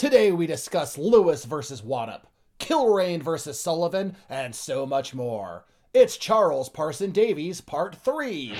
Today we discuss Lewis versus Wannop, Kilrain versus Sullivan, and so much more. It's Charles Parson Davies, Part 3.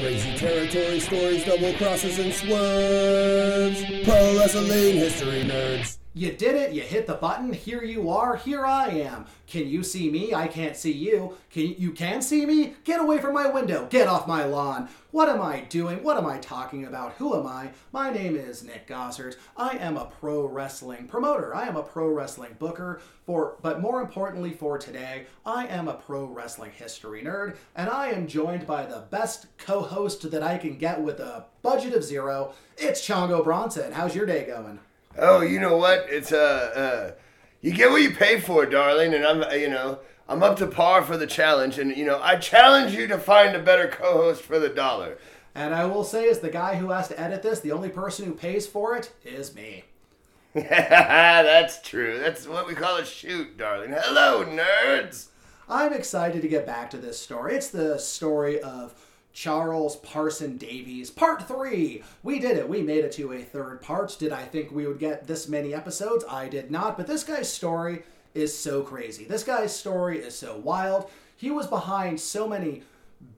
Crazy territory stories, double crosses, and swerves. Pro wrestling history nerds. You did it, you hit the button, here you are, here I am. Can you see me? I can't see you. Can you can see me? Get away from my window. Get off my lawn. What am I doing? What am I talking about? Who am I? My name is Nick Gossert. I am a pro wrestling promoter. I am a pro wrestling booker for but more importantly for today, I am a pro wrestling history nerd and I am joined by the best co-host that I can get with a budget of zero. It's Chongo Bronson. How's your day going? Oh, you know what? It's uh, uh, you get what you pay for, darling, and I'm, you know, I'm up to par for the challenge, and you know, I challenge you to find a better co-host for the dollar. And I will say, as the guy who has to edit this, the only person who pays for it is me. That's true. That's what we call a shoot, darling. Hello, nerds. I'm excited to get back to this story. It's the story of Charles Parson Davies, part three. We did it. We made it to a third part. Did I think we would get this many episodes? I did not. But this guy's story is so crazy. This guy's story is so wild. He was behind so many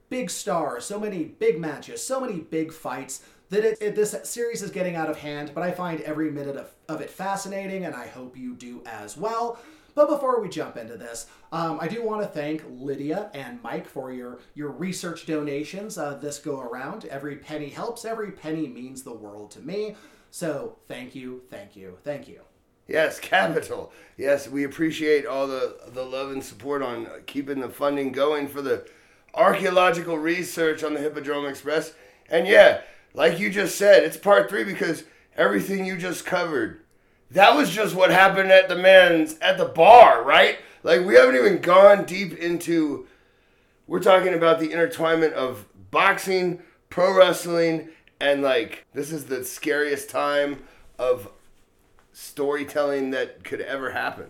big stars, so many big matches, so many big fights that it, it, this series is getting out of hand. But I find every minute of, of it fascinating, and I hope you do as well. But before we jump into this, um, I do want to thank Lydia and Mike for your your research donations uh, this go around. Every penny helps. Every penny means the world to me. So thank you, thank you, thank you. Yes, capital. Yes, we appreciate all the the love and support on keeping the funding going for the archaeological research on the Hippodrome Express. And yeah, like you just said, it's part three because everything you just covered that was just what happened at the man's at the bar, right? Like we haven't even gone deep into we're talking about the intertwinement of boxing, pro wrestling, and like this is the scariest time of storytelling that could ever happen.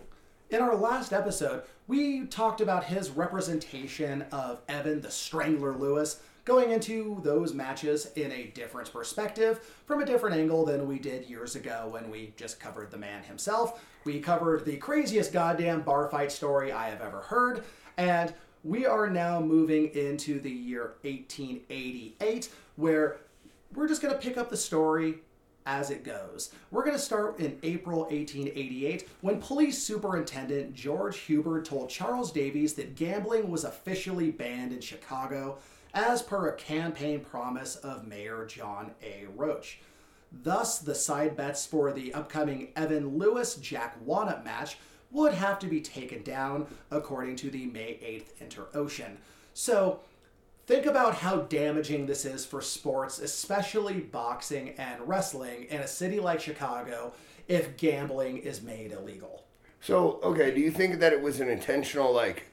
In our last episode, we talked about his representation of Evan the Strangler Lewis going into those matches in a different perspective, from a different angle than we did years ago when we just covered the man himself. We covered the craziest goddamn bar fight story I have ever heard, and we are now moving into the year 1888, where we're just going to pick up the story as it goes. We're going to start in April 1888 when police superintendent George Hubbard told Charles Davies that gambling was officially banned in Chicago as per a campaign promise of Mayor John A. Roche. Thus, the side bets for the upcoming Evan Lewis Jack Wannop match would have to be taken down according to the May 8th Inter-Ocean. So, think about how damaging this is for sports, especially boxing and wrestling, in a city like Chicago if gambling is made illegal. So, okay, do you think that it was an intentional, like,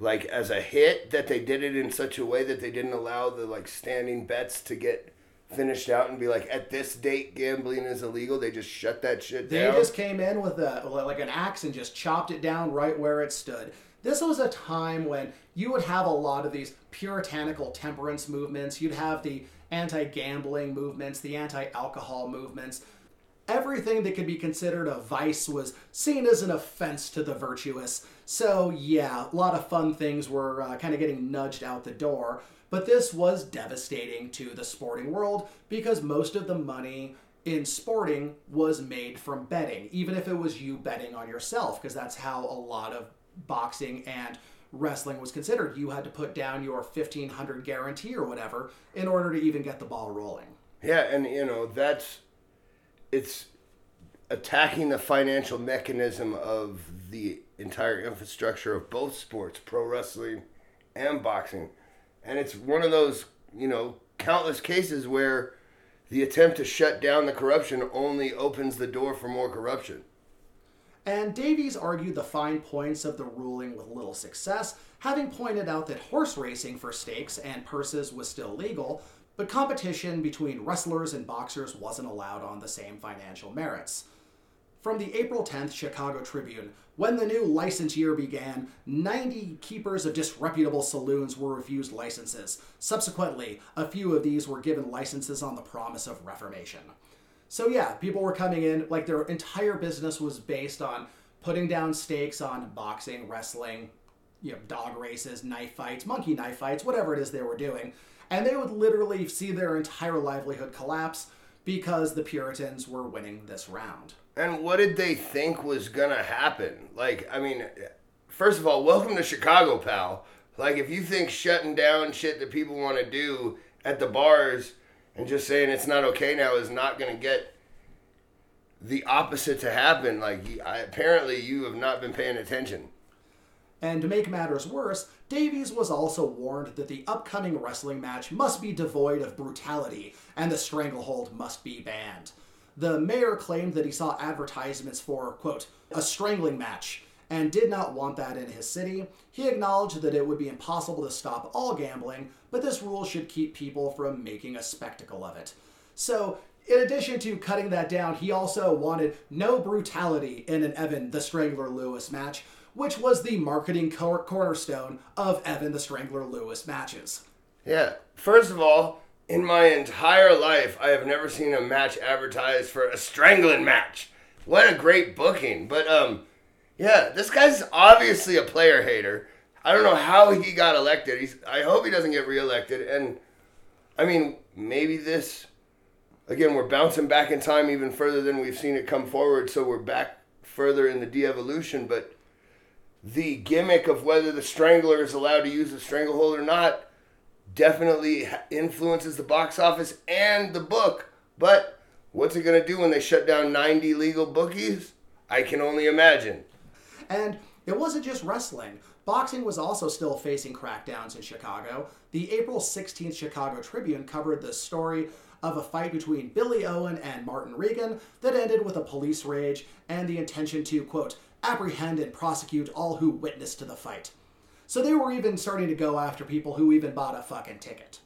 like as a hit that they did it in such a way that they didn't allow the like standing bets to get finished out and be like at this date gambling is illegal. They just shut that shit down. they just came in with a like an axe and just chopped it down right where it stood. This was a time when you would have a lot of these puritanical temperance movements. You'd have the anti-gambling movements the anti-alcohol movements everything that could be considered a vice was seen as an offense to the virtuous. So, yeah, a lot of fun things were uh, kind of getting nudged out the door. But this was devastating to the sporting world because most of the money in sporting was made from betting, even if it was you betting on yourself, because that's how a lot of boxing and wrestling was considered. You had to put down your 1500 guarantee or whatever in order to even get the ball rolling. Yeah, and you know, that's it's attacking the financial mechanism of the entire infrastructure of both sports, pro wrestling and boxing. And it's one of those, you know, countless cases where the attempt to shut down the corruption only opens the door for more corruption. And Davies argued the fine points of the ruling with little success, having pointed out that horse racing for stakes and purses was still legal, but competition between wrestlers and boxers wasn't allowed on the same financial merits. From the April 10th Chicago Tribune, when the new license year began, 90 keepers of disreputable saloons were refused licenses. Subsequently, a few of these were given licenses on the promise of reformation. So yeah, people were coming in like their entire business was based on putting down stakes on boxing, wrestling, you know, dog races, knife fights, monkey knife fights, whatever it is they were doing. And they would literally see their entire livelihood collapse because the Puritans were winning this round. And what did they think was gonna happen? Like, I mean, first of all, welcome to Chicago, pal. Like, if you think shutting down shit that people want to do at the bars and just saying it's not okay now is not gonna get the opposite to happen, like, I, apparently you have not been paying attention. And to make matters worse, Davies was also warned that the upcoming wrestling match must be devoid of brutality and the stranglehold must be banned. The mayor claimed that he saw advertisements for, quote, a strangling match and did not want that in his city. He acknowledged that it would be impossible to stop all gambling, but this rule should keep people from making a spectacle of it. So, in addition to cutting that down, he also wanted no brutality in an Evan the Strangler Lewis match, which was the marketing cor- cornerstone of Evan the Strangler Lewis matches. Yeah. First of all, in my entire life, I have never seen a match advertised for a strangling match. What a great booking. But um yeah, this guy's obviously a player hater. I don't know how he got elected. He's I hope he doesn't get reelected and I mean, maybe this again, we're bouncing back in time even further than we've seen it come forward, so we're back further in the de-evolution, but the gimmick of whether the strangler is allowed to use the stranglehold or not definitely influences the box office and the book. But what's it going to do when they shut down 90 legal bookies? I can only imagine. And it wasn't just wrestling. Boxing was also still facing crackdowns in Chicago. The April 16th Chicago Tribune covered the story of a fight between Billy Owen and Martin Regan that ended with a police rage and the intention to, quote, apprehend and prosecute all who witnessed to the fight. So they were even starting to go after people who even bought a fucking ticket.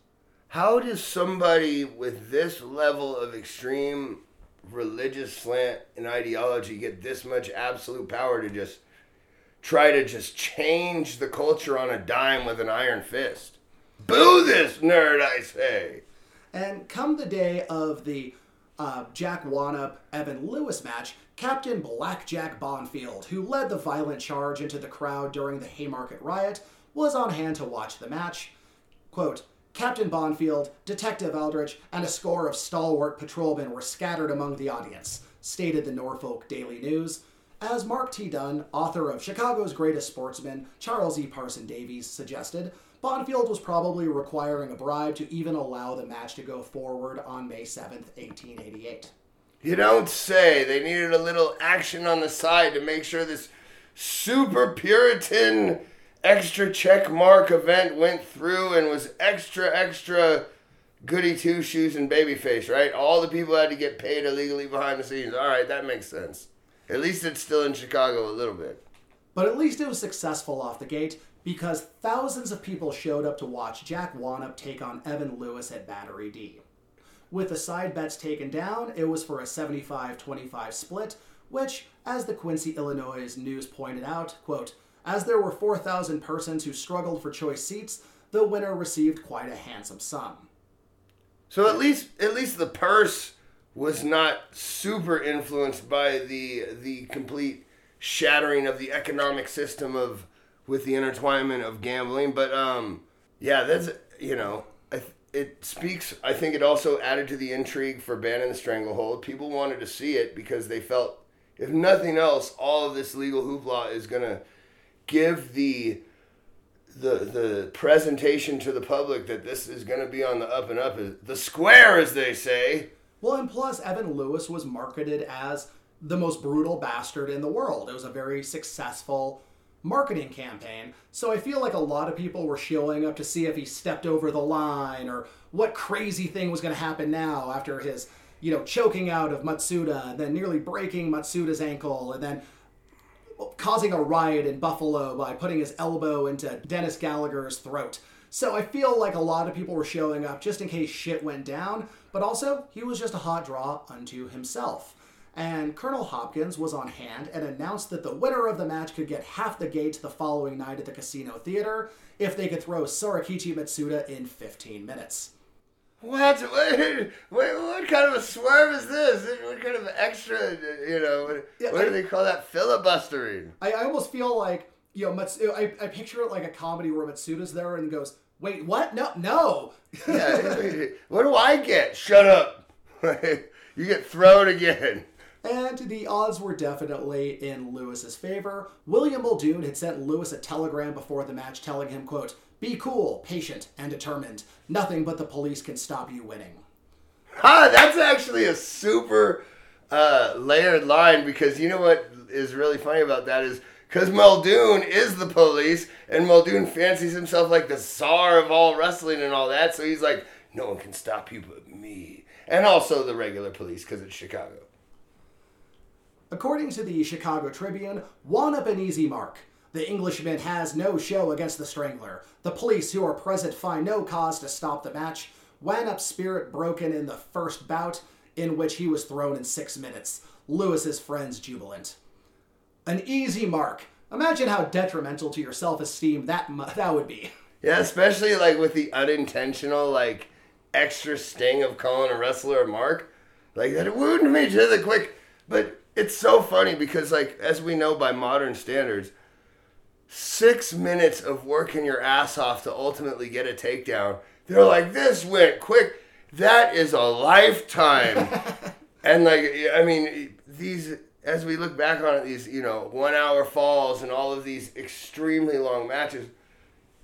How does somebody with this level of extreme religious slant and ideology get this much absolute power to just try to just change the culture on a dime with an iron fist? Boo this nerd, I say. And come the day of the uh, Jack Wannop Evan Lewis match, Captain Blackjack Bonfield, who led the violent charge into the crowd during the Haymarket riot, was on hand to watch the match. Quote, Captain Bonfield, Detective Aldrich, and a score of stalwart patrolmen were scattered among the audience, stated the Norfolk Daily News. As Mark T. Dunn, author of Chicago's Greatest Sportsman, Charles E. Parson Davies, suggested, Bonfield was probably requiring a bribe to even allow the match to go forward on May 7, 1888. You don't say. They needed a little action on the side to make sure this super Puritan extra check mark event went through and was extra, extra goody two shoes and babyface, right? All the people had to get paid illegally behind the scenes. All right, that makes sense. At least it's still in Chicago a little bit. But at least it was successful off the gate because thousands of people showed up to watch Jack Wannop take on Evan Lewis at Battery D. With the side bets taken down, it was for a 75 25 split, which, as the Quincy, Illinois news pointed out, quote, as there were 4,000 persons who struggled for choice seats, the winner received quite a handsome sum. So at least at least the purse was not super influenced by the the complete shattering of the economic system of with the intertwinement of gambling. But um, yeah, that's you know, it speaks. I think it also added to the intrigue for banning the stranglehold. People wanted to see it because they felt, if nothing else, all of this legal hoopla is gonna give the the the presentation to the public that this is going to be on the up and up, the square, as they say. Well, and plus, Evan Lewis was marketed as the most brutal bastard in the world. It was a very successful marketing campaign. So I feel like a lot of people were showing up to see if he stepped over the line or what crazy thing was going to happen now after his, you know, choking out of Matsuda then nearly breaking Matsuda's ankle and then causing a riot in Buffalo by putting his elbow into Dennis Gallagher's throat. So I feel like a lot of people were showing up just in case shit went down, but also he was just a hot draw unto himself and Colonel Hopkins was on hand and announced that the winner of the match could get half the gate the following night at the Casino Theater if they could throw Sorakichi Matsuda in 15 minutes. What? What, what? what kind of a swerve is this? What kind of extra, you know, what, Yeah, what I- do they call that? Filibustering. I, I almost feel like you know, Mats- I, I picture it like a comedy where Matsuda's there and goes, "Wait, what? No, no." Yeah. what do I get? Shut up. you get thrown again. And the odds were definitely in Lewis's favor. William Muldoon had sent Lewis a telegram before the match telling him, quote, Be cool, patient, and determined. Nothing but the police can stop you winning. Ah, that's actually a super uh, layered line because you know what is really funny about that is because Muldoon is the police and Muldoon fancies himself like the czar of all wrestling and all that. So he's like, no one can stop you but me. And also the regular police because it's Chicago. According to the Chicago Tribune, Wannop an easy mark. The Englishman has no show against the Strangler. The police who are present find no cause to stop the match. Wannop spirit broken in the first bout, in which he was thrown in six minutes. Lewis's friends jubilant. An easy mark. Imagine how detrimental to your self-esteem that mu- that would be. Yeah, especially like with the unintentional like extra sting of calling a wrestler a mark. Like that wounded me to the quick. But it's so funny because like as we know by modern standards, six minutes of working your ass off to ultimately get a takedown. They're like, this went quick. That is a lifetime. and like I mean, these as we look back on it, these you know one hour falls and all of these extremely long matches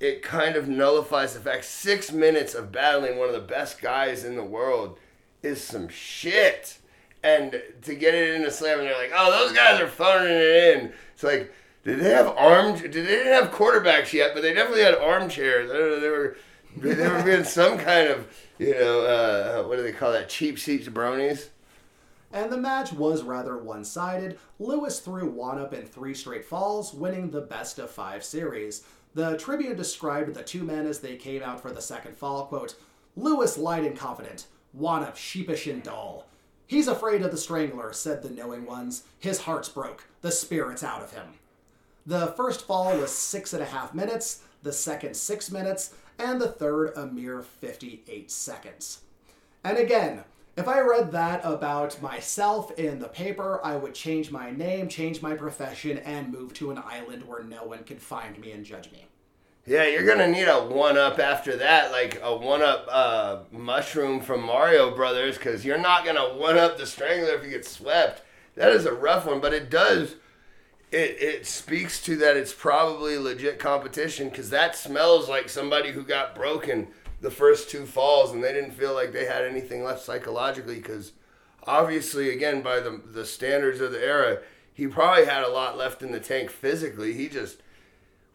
it kind of nullifies the fact six minutes of battling one of the best guys in the world is some shit. And to get it in a slam, and they're like, "Oh, those guys are phoning it in." It's like, did they have arm? Did they didn't have quarterbacks yet? But they definitely had armchairs. I don't know, they were they were being some kind of you know uh, what do they call that? Cheap seats bronies. And the match was rather one sided. Lewis threw Wannop in three straight falls, winning the best of five series. The Tribune described the two men as they came out for the second fall, quote, Lewis light and confident, Wannop sheepish and dull. He's afraid of the Strangler, said the knowing ones. His heart's broke, the spirit's out of him. The first fall was six and a half minutes, the second six minutes, and the third a mere 58 seconds. And again, if I read that about myself in the paper, I would change my name, change my profession, and move to an island where no one can find me and judge me. Yeah, you're gonna need a one up after that, like a one up uh, mushroom from Mario Brothers, because you're not gonna one up the Strangler if you get swept. That is a rough one, but it does. It it speaks to that it's probably legit competition because that smells like somebody who got broken the first two falls and they didn't feel like they had anything left psychologically because obviously again by the the standards of the era he probably had a lot left in the tank physically he just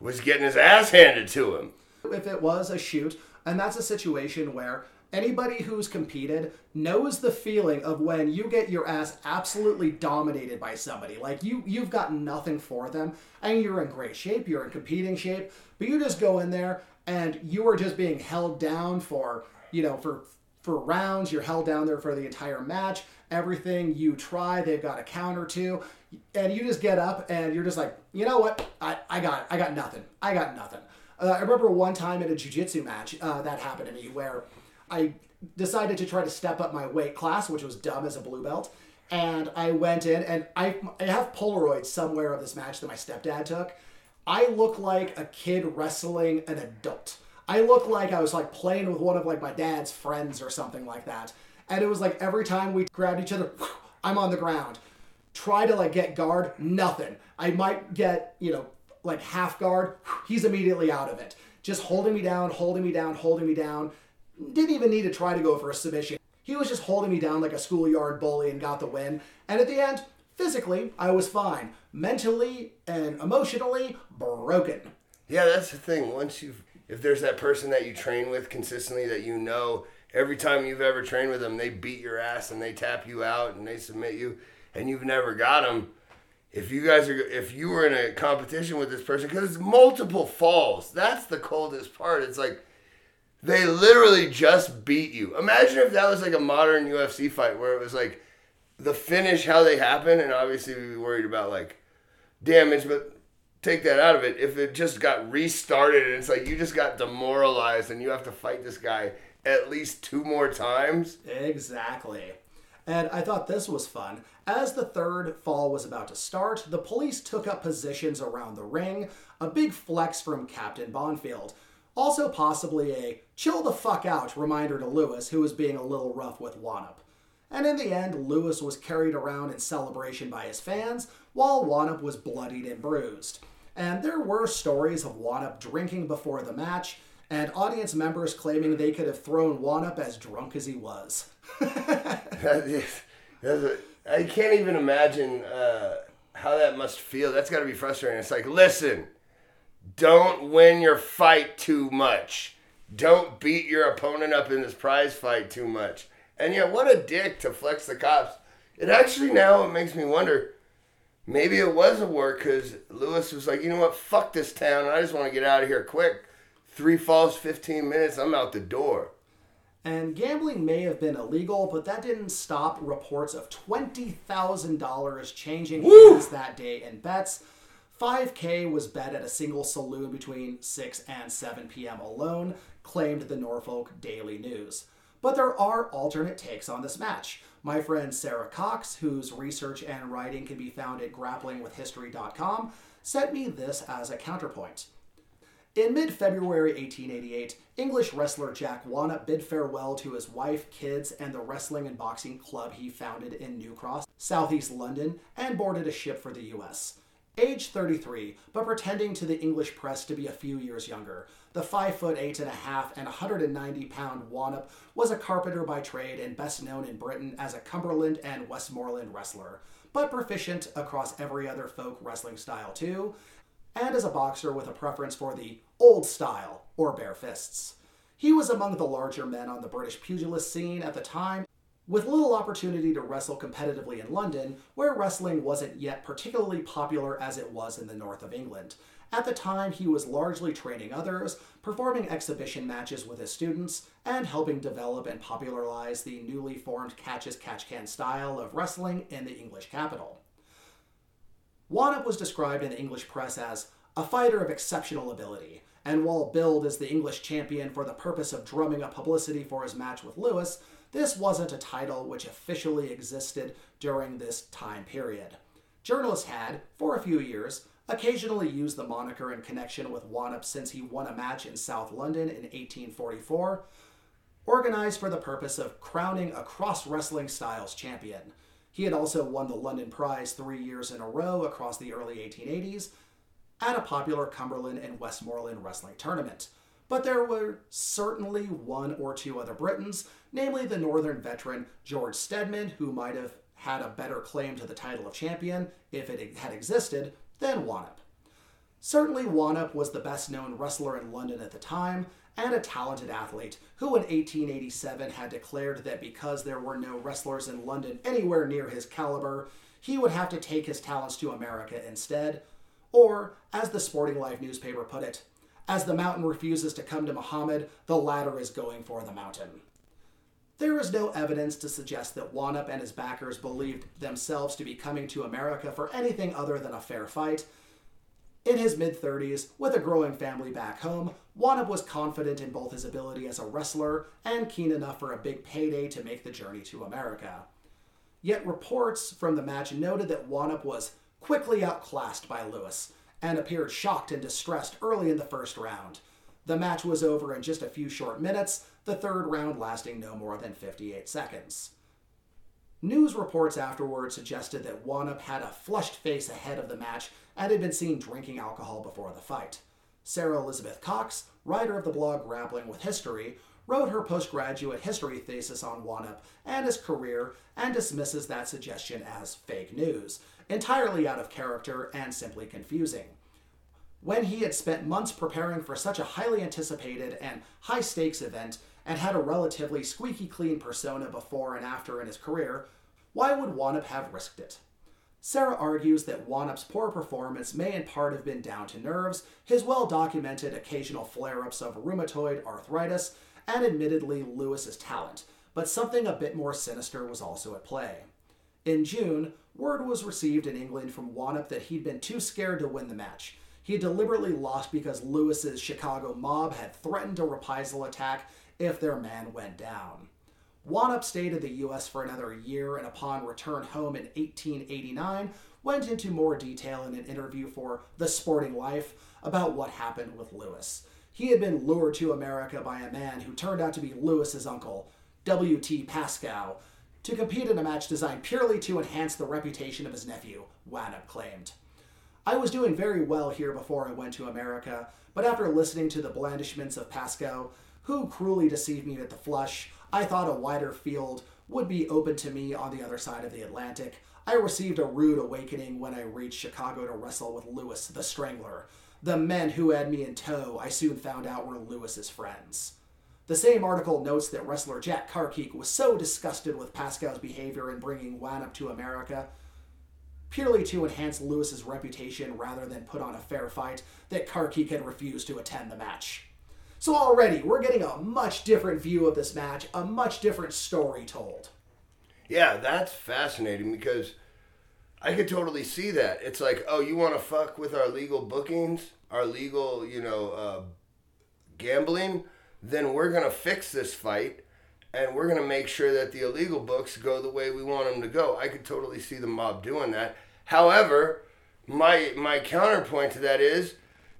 was getting his ass handed to him If it was a shoot, and that's a situation where anybody who's competed knows the feeling of when you get your ass absolutely dominated by somebody. Like you you've got nothing for them and you're in great shape, you're in competing shape, but you just go in there and you are just being held down for, you know, for for rounds, you're held down there for the entire match. Everything you try, they've got a counter to, and you just get up and you're just like, you know what? I, I got I got nothing. I got nothing. Uh, I remember one time in a jiu-jitsu match uh, that happened to me where I decided to try to step up my weight class, which was dumb as a blue belt. And I went in, and I, I have Polaroids somewhere of this match that my stepdad took. I look like a kid wrestling an adult. I look like I was like playing with one of like my dad's friends or something like that. And it was like every time we grabbed each other, I'm on the ground. Try to like get guard, nothing. I might get, you know, like half guard, he's immediately out of it. Just holding me down, holding me down, holding me down. Didn't even need to try to go for a submission. He was just holding me down like a schoolyard bully and got the win. And at the end, physically, I was fine. Mentally and emotionally, broken. Yeah, that's the thing. Once you've, if there's that person that you train with consistently that you know, every time you've ever trained with them, they beat your ass and they tap you out and they submit you, and you've never got them. If you guys are, if you were in a competition with this person, because it's multiple falls, that's the coldest part. It's like they literally just beat you. Imagine if that was like a modern UFC fight where it was like the finish, how they happen, and obviously we'd be worried about like damage, but take that out of it. If it just got restarted and it's like you just got demoralized and you have to fight this guy at least two more times. Exactly. And I thought this was fun. As the third fall was about to start, the police took up positions around the ring, a big flex from Captain Bonfield. Also, possibly a chill the fuck out reminder to Lewis, who was being a little rough with Wannop. And in the end, Lewis was carried around in celebration by his fans, while Wannop was bloodied and bruised. And there were stories of Wannop drinking before the match, and audience members claiming they could have thrown Wannop as drunk as he was. That is- that's a- I can't even imagine uh, how that must feel. That's got to be frustrating. It's like, listen, don't win your fight too much. Don't beat your opponent up in this prize fight too much. And yet, what a dick to flex the cops. It actually now it makes me wonder. Maybe it was a work because Lewis was like, you know what, fuck this town. I just want to get out of here quick. Three falls, 15 minutes, I'm out the door. And gambling may have been illegal, but that didn't stop reports of $20,000 changing Woo! hands that day in bets. 5K was bet at a single saloon between 6 and 7 p.m. alone, claimed the Norfolk Daily News. But there are alternate takes on this match. My friend Sarah Cox, whose research and writing can be found at grapplingwithhistory.com, sent me this as a counterpoint. In mid February 1888, English wrestler Jack Wannop bid farewell to his wife, kids, and the wrestling and boxing club he founded in New Cross, southeast London, and boarded a ship for the US. Age 33, but pretending to the English press to be a few years younger, the 5 foot 8 and a half and 190 pound Wannop was a carpenter by trade and best known in Britain as a Cumberland and Westmorland wrestler, but proficient across every other folk wrestling style too, and as a boxer with a preference for the old style or bare fists. He was among the larger men on the British pugilist scene at the time, with little opportunity to wrestle competitively in London, where wrestling wasn't yet particularly popular as it was in the north of England. At the time, he was largely training others, performing exhibition matches with his students, and helping develop and popularize the newly formed catch as catch can style of wrestling in the English capital. Wannop was described in the English press as a fighter of exceptional ability, and while billed as the English champion for the purpose of drumming up publicity for his match with Lewis, this wasn't a title which officially existed during this time period. Journalists had, for a few years, occasionally used the moniker in connection with Wannop since he won a match in South London in 1844, organized for the purpose of crowning a cross wrestling styles champion. He had also won the London Prize three years in a row across the early 1880s at a popular Cumberland and Westmorland wrestling tournament. But there were certainly one or two other Britons, namely the Northern veteran George Steadman, who might have had a better claim to the title of champion if it had existed than Wannop. Certainly, Wannop was the best known wrestler in London at the time and a talented athlete who in 1887 had declared that because there were no wrestlers in London anywhere near his caliber, he would have to take his talents to America instead. Or, as the Sporting Life newspaper put it, as the mountain refuses to come to Muhammad, the latter is going for the mountain. There is no evidence to suggest that Wannop and his backers believed themselves to be coming to America for anything other than a fair fight. In his mid 30s, with a growing family back home, Wannop was confident in both his ability as a wrestler and keen enough for a big payday to make the journey to America. Yet reports from the match noted that Wannop was quickly outclassed by Lewis and appeared shocked and distressed early in the first round. The match was over in just a few short minutes, the third round lasting no more than 58 seconds. News reports afterward suggested that Wannop had a flushed face ahead of the match and had been seen drinking alcohol before the fight. Sarah Elizabeth Cox, writer of the blog Grappling with History, wrote her postgraduate history thesis on Wannop and his career and dismisses that suggestion as fake news, entirely out of character and simply confusing. When he had spent months preparing for such a highly anticipated and high stakes event and had a relatively squeaky clean persona before and after in his career, why would Wannop have risked it? Sarah argues that Wannop's poor performance may in part have been down to nerves, his well documented occasional flare ups of rheumatoid arthritis, and admittedly Lewis's talent, but something a bit more sinister was also at play. In June, word was received in England from Wannop that he'd been too scared to win the match. He deliberately lost because Lewis's Chicago mob had threatened a reprisal attack if their man went down. Wannop stayed in the U.S. for another year and upon return home in 1889 went into more detail in an interview for The Sporting Life about what happened with Lewis. He had been lured to America by a man who turned out to be Lewis's uncle, W.T. Pascoe, to compete in a match designed purely to enhance the reputation of his nephew, Wannop claimed. I was doing very well here before I went to America, but after listening to the blandishments of Pascoe, who cruelly deceived me at the flush, I thought a wider field would be open to me on the other side of the Atlantic. I received a rude awakening when I reached Chicago to wrestle with Lewis the Strangler. The men who had me in tow, I soon found out were Lewis's friends. The same article notes that wrestler Jack Carkeek was so disgusted with Pascoe's behavior in bringing Wannop to America, purely to enhance Lewis's reputation rather than put on a fair fight, that Carkeek had refused to attend the match. So already, we're getting a much different view of this match, a much different story told. Yeah, that's fascinating because I could totally see that. It's like, oh, you want to fuck with our legal bookings, our legal, you know, uh, gambling? Then we're gonna fix this fight, and we're gonna make sure that the illegal books go the way we want them to go. I could totally see the mob doing that. However, my my counterpoint to that is,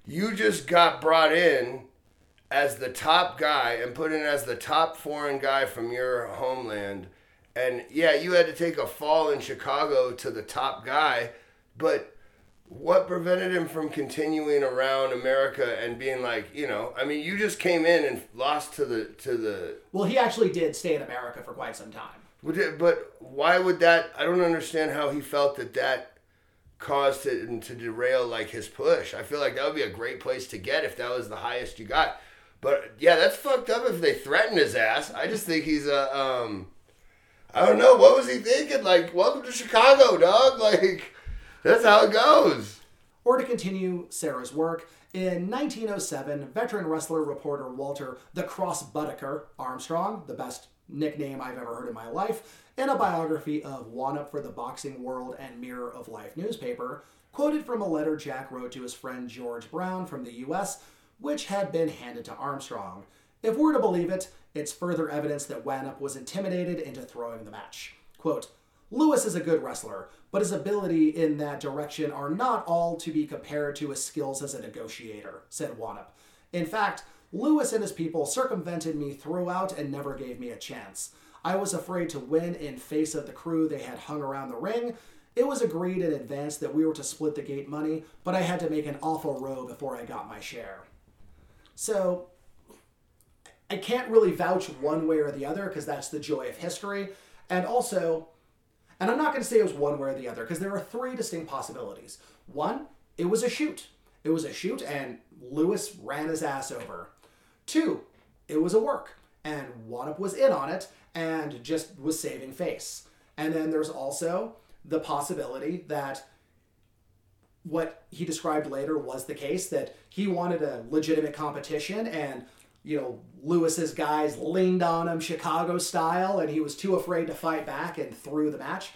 you just got brought in as the top guy and put in as the top foreign guy from your homeland. And yeah, you had to take a fall in Chicago to the top guy, but what prevented him from continuing around America and being like, you know, I mean, you just came in and lost to the to the. Well, he actually did stay in America for quite some time. But why would that? I don't understand how he felt that that caused it to derail like his push. I feel like that would be a great place to get if that was the highest you got. But yeah, that's fucked up if they threaten his ass. I just think he's a um. I don't know. What was he thinking? Like, welcome to Chicago, dog. Like, that's how it goes. Or to continue Sarah's work, in 1907, veteran wrestler reporter Walter the Cross Buttocker Armstrong, the best nickname I've ever heard in my life, in a biography of Wannop for the Boxing World and Mirror of Life newspaper, quoted from a letter Jack wrote to his friend George Brown from the U.S., which had been handed to Armstrong. If we're to believe it, it's further evidence that Wannop was intimidated into throwing the match. Quote, Lewis is a good wrestler, but his ability in that direction are not all to be compared to his skills as a negotiator, said Wannop. In fact, Lewis and his people circumvented me throughout and never gave me a chance. I was afraid to win in face of the crew they had hung around the ring. It was agreed in advance that we were to split the gate money, but I had to make an awful row before I got my share. So, I can't really vouch one way or the other because that's the joy of history. And also, and I'm not going to say it was one way or the other because there are three distinct possibilities. One, it was a shoot. It was a shoot and Lewis ran his ass over. Two, it was a work and Wannop was in on it and just was saving face. And then there's also the possibility that what he described later was the case that he wanted a legitimate competition and you know lewis's guys leaned on him chicago style and he was too afraid to fight back and threw the match.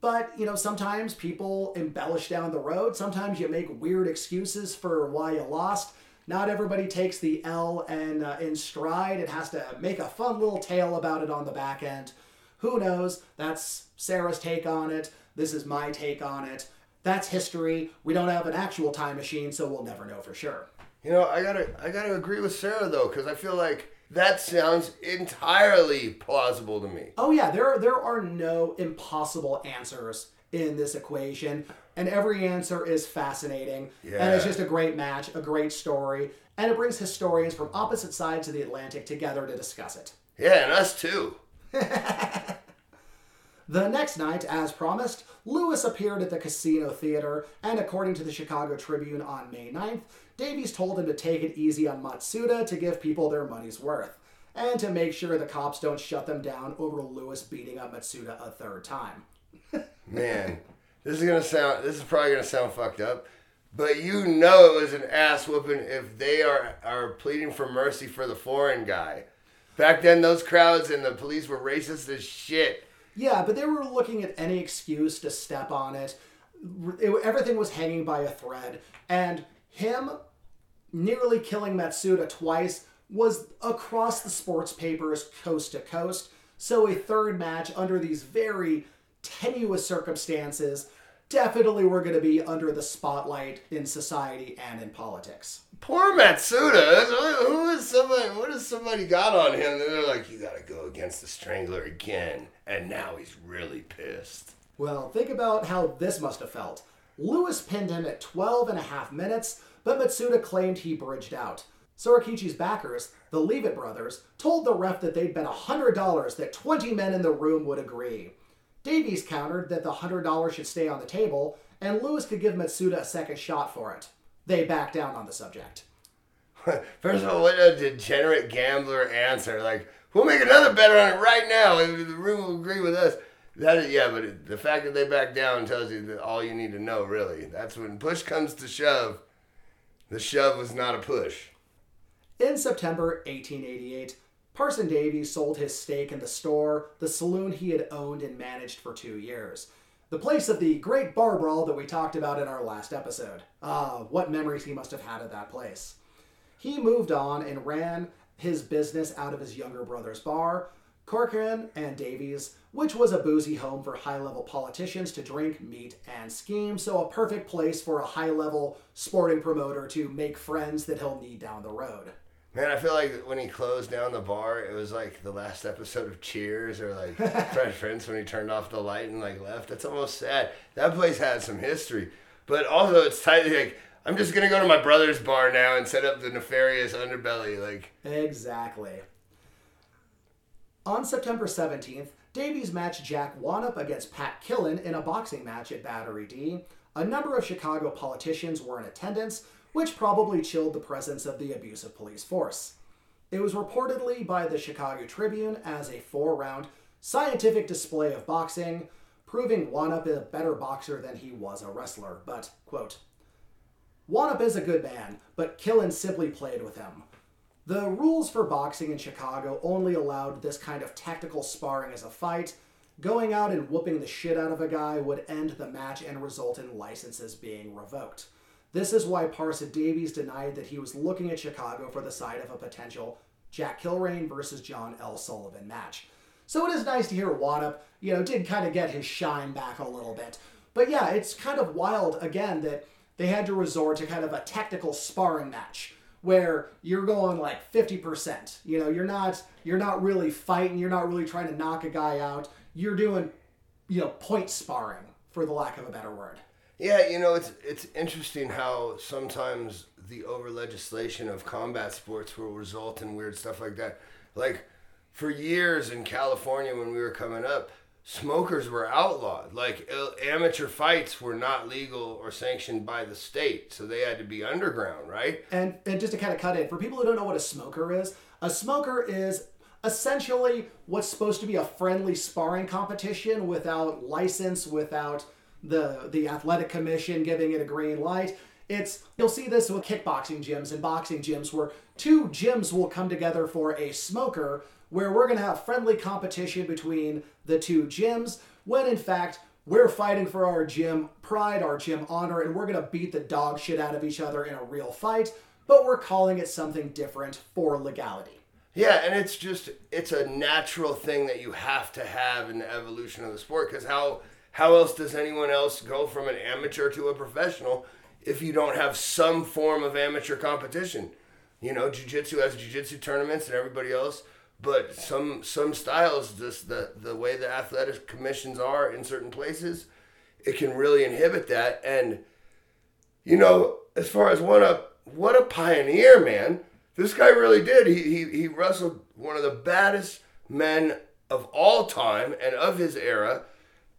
But you know sometimes people embellish down the road. Sometimes you make weird excuses for why you lost. Not everybody takes the l and uh, in stride. It has to make a fun little tale about it on the back end. Who knows? That's sarah's take on it. This is my take on it. That's history. We don't have an actual time machine, so we'll never know for sure. You know, I gotta, I gotta agree with Sarah though, because I feel like that sounds entirely plausible to me. Oh yeah, there are, there are no impossible answers in this equation, and every answer is fascinating. Yeah. And it's just a great match, a great story, and it brings historians from opposite sides of the Atlantic together to discuss it. Yeah, and us too. The next night, as promised, Lewis appeared at the Casino Theater, and according to the Chicago Tribune on May 9th, Davies told him to take it easy on Matsuda to give people their money's worth, and to make sure the cops don't shut them down over Lewis beating up Matsuda a third time. Man, this is gonna sound. This is probably gonna sound fucked up, but you know it was an ass whooping if they are are pleading for mercy for the foreign guy. Back then, those crowds and the police were racist as shit. Yeah, but they were looking at any excuse to step on it. It- everything was hanging by a thread, and him nearly killing Matsuda twice was across the sports papers coast to coast. So a third match under these very tenuous circumstances definitely were going to be under the spotlight in society and in politics. Poor Matsuda. Who is somebody? What has somebody got on him? They're like, you got to go against the Strangler again, and now he's really pissed. Well, think about how this must have felt. Lewis pinned him at 12 and a half minutes, but Matsuda claimed he bridged out. Sorakichi's backers, the Leavitt brothers, told the ref that they'd bet $100 that 20 men in the room would agree. Davies countered that the $100 should stay on the table, and Lewis could give Matsuda a second shot for it. They backed down on the subject. First of all, what a degenerate gambler answer. Like, we'll make another bet on it right now, and the room will agree with us. That is, yeah, but it, the fact that they back down tells you that all you need to know, really. That's when push comes to shove. The shove was not a push. In September 1888, Parson Davies sold his stake in the store, the saloon he had owned and managed for two years. The place of the great bar brawl that we talked about in our last episode. Ah, what memories he must have had of that place. He moved on and ran his business out of his younger brother's bar, Corcoran and Davies, which was a boozy home for high level politicians to drink, meet, and scheme, so a perfect place for a high level sporting promoter to make friends that he'll need down the road. Man, I feel like when he closed down the bar, it was like the last episode of Cheers or like Fresh Prince when he turned off the light and like left. That's almost sad. That place had some history, but also it's tight. Like I'm just gonna go to my brother's bar now and set up the nefarious underbelly. Like Exactly. On September 17th, Davies matched Jack Wannop against Pat Killen in a boxing match at Battery D. A number of Chicago politicians were in attendance, which probably chilled the presence of the abusive police force. It was reportedly by the Chicago Tribune as a four round scientific display of boxing, proving Wannop a better boxer than he was a wrestler. But, quote, Wannop is a good man, but Killen simply played with him. The rules for boxing in Chicago only allowed this kind of tactical sparring as a fight. Going out and whooping the shit out of a guy would end the match and result in licenses being revoked. This is why Parson Davies denied that he was looking at Chicago for the side of a potential Jack Kilrain versus John L. Sullivan match. So it is nice to hear Wadup, you know, did kind of get his shine back a little bit. But yeah, it's kind of wild again that they had to resort to kind of a technical sparring match where you're going like 50%. You know, you're not you're not really fighting, you're not really trying to knock a guy out. You're doing, you know, point sparring for the lack of a better word. Yeah, you know, it's it's interesting how sometimes the over legislation of combat sports will result in weird stuff like that. Like for years in California when we were coming up, smokers were outlawed. Like amateur fights were not legal or sanctioned by the state, so they had to be underground, right? And and just to kind of cut in for people who don't know what a smoker is, a smoker is essentially what's supposed to be a friendly sparring competition without license, without the the athletic commission giving it a green light. It's you'll see this with kickboxing gyms and boxing gyms where two gyms will come together for a smoker where we're going to have friendly competition between the two gyms when in fact we're fighting for our gym pride, our gym honor, and we're going to beat the dog shit out of each other in a real fight, but we're calling it something different for legality. Yeah, and it's just it's a natural thing that you have to have in the evolution of the sport because how how else does anyone else go from an amateur to a professional if you don't have some form of amateur competition? You know, jiu-jitsu has jiu-jitsu tournaments and everybody else, but some some styles, just the the way the athletic commissions are in certain places, it can really inhibit that. And you know, as far as what a what a pioneer, man! This guy really did. He he he wrestled one of the baddest men of all time and of his era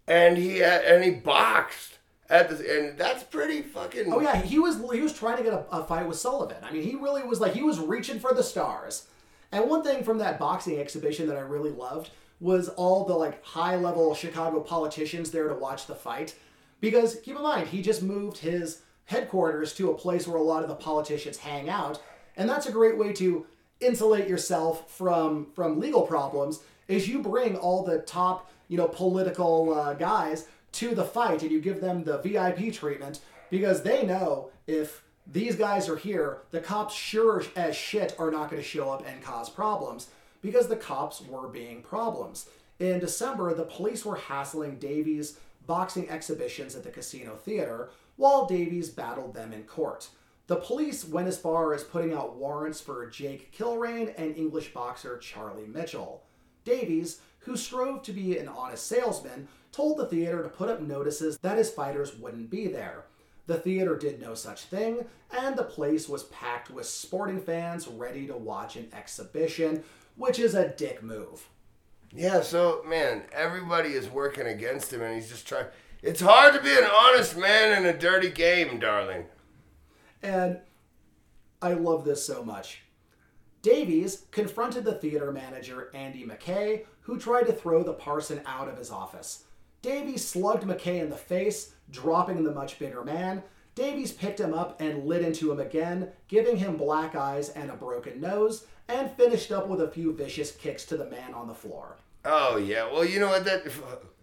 and he had, and he boxed at this, and that's pretty fucking. Oh yeah, he was he was trying to get a, a fight with Sullivan. I mean, he really was like he was reaching for the stars. And one thing from that boxing exhibition that I really loved was all the like high level Chicago politicians there to watch the fight. Because keep in mind, he just moved his headquarters to a place where a lot of the politicians hang out, and that's a great way to insulate yourself from from legal problems. Is you bring all the top you know, political uh, guys to the fight and you give them the VIP treatment because they know if these guys are here. The cops, sure as shit, are not going to show up and cause problems because the cops were being problems. In December, the police were hassling Davies' boxing exhibitions at the Casino Theater while Davies battled them in court. The police went as far as putting out warrants for Jake Kilrain and English boxer Charlie Mitchell. Davies, who strove to be an honest salesman, told the theater to put up notices that his fighters wouldn't be there. The theater did no such thing, and the place was packed with sporting fans ready to watch an exhibition, which is a dick move. Yeah, so man, everybody is working against him, and he's just trying. It's hard to be an honest man in a dirty game, darling. And I love this so much. Davies confronted the theater manager, Andy McKay, who tried to throw the parson out of his office. Davies slugged McKay in the face, dropping the much bigger man. Davies picked him up and lit into him again, giving him black eyes and a broken nose, and finished up with a few vicious kicks to the man on the floor. Oh yeah, well you know what that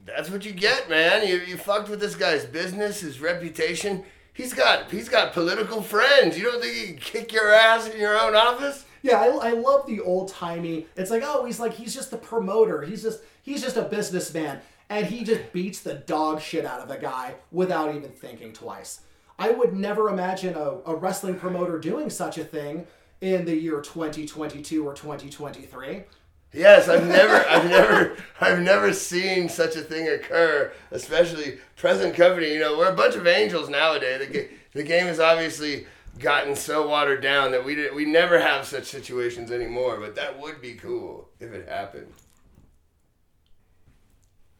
that's what you get, man. You you fucked with this guy's business, his reputation. He's got he's got political friends. You don't think he can kick your ass in your own office? Yeah, I, I love the old timey. It's like, oh, he's like he's just the promoter. He's just he's just a businessman, and he just beats the dog shit out of the guy without even thinking twice. I would never imagine a, a wrestling promoter doing such a thing in the year 2022 or 2023. Yes, I've never, I've never, I've never seen such a thing occur. Especially present company. You know, we're a bunch of angels nowadays. The, the game is obviously gotten so watered down that we did, we never have such situations anymore. But that would be cool if it happened.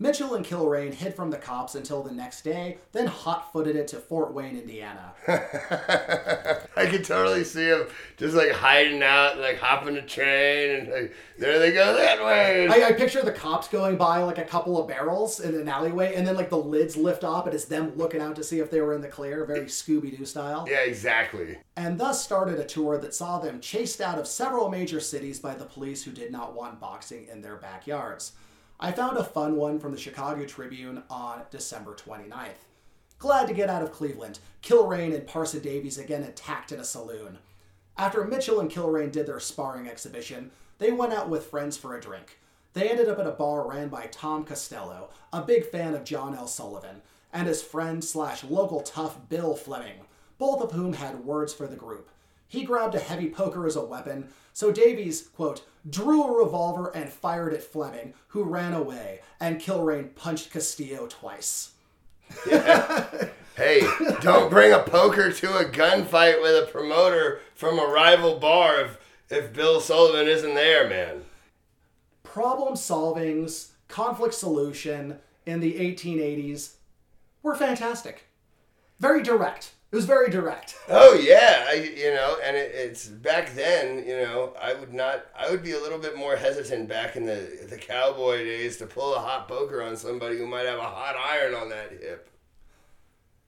Mitchell and Kilrain hid from the cops until the next day, then hot footed it to Fort Wayne, Indiana. I could totally see him just like hiding out, like hopping a train, and like, there they go that way. I, I picture the cops going by like a couple of barrels in an alleyway, and then like the lids lift off, and it's them looking out to see if they were in the clear, very Scooby Doo style. yeah, exactly. And thus started a tour that saw them chased out of several major cities by the police who did not want boxing in their backyards. I found a fun one from the Chicago Tribune on December 29th. Glad to get out of Cleveland. Kilrain and Parson Davies again attacked in a saloon. After Mitchell and Kilrain did their sparring exhibition, they went out with friends for a drink. They ended up at a bar ran by Tom Costello, a big fan of John L. Sullivan, and his friend slash local tough Bill Fleming, both of whom had words for the group. He grabbed a heavy poker as a weapon, so Davies, quote, drew a revolver and fired at Fleming, who ran away, and Kilrain punched Costello twice. Hey, don't bring a poker to a gunfight with a promoter from a rival bar if if Bill Sullivan isn't there, man. Problem solvings, conflict solution in the 1880s were fantastic. Very direct. It was very direct. Oh yeah, I, you know, and it, it's back then. You know, I would not. I would be a little bit more hesitant back in the the cowboy days to pull a hot poker on somebody who might have a hot iron on that hip.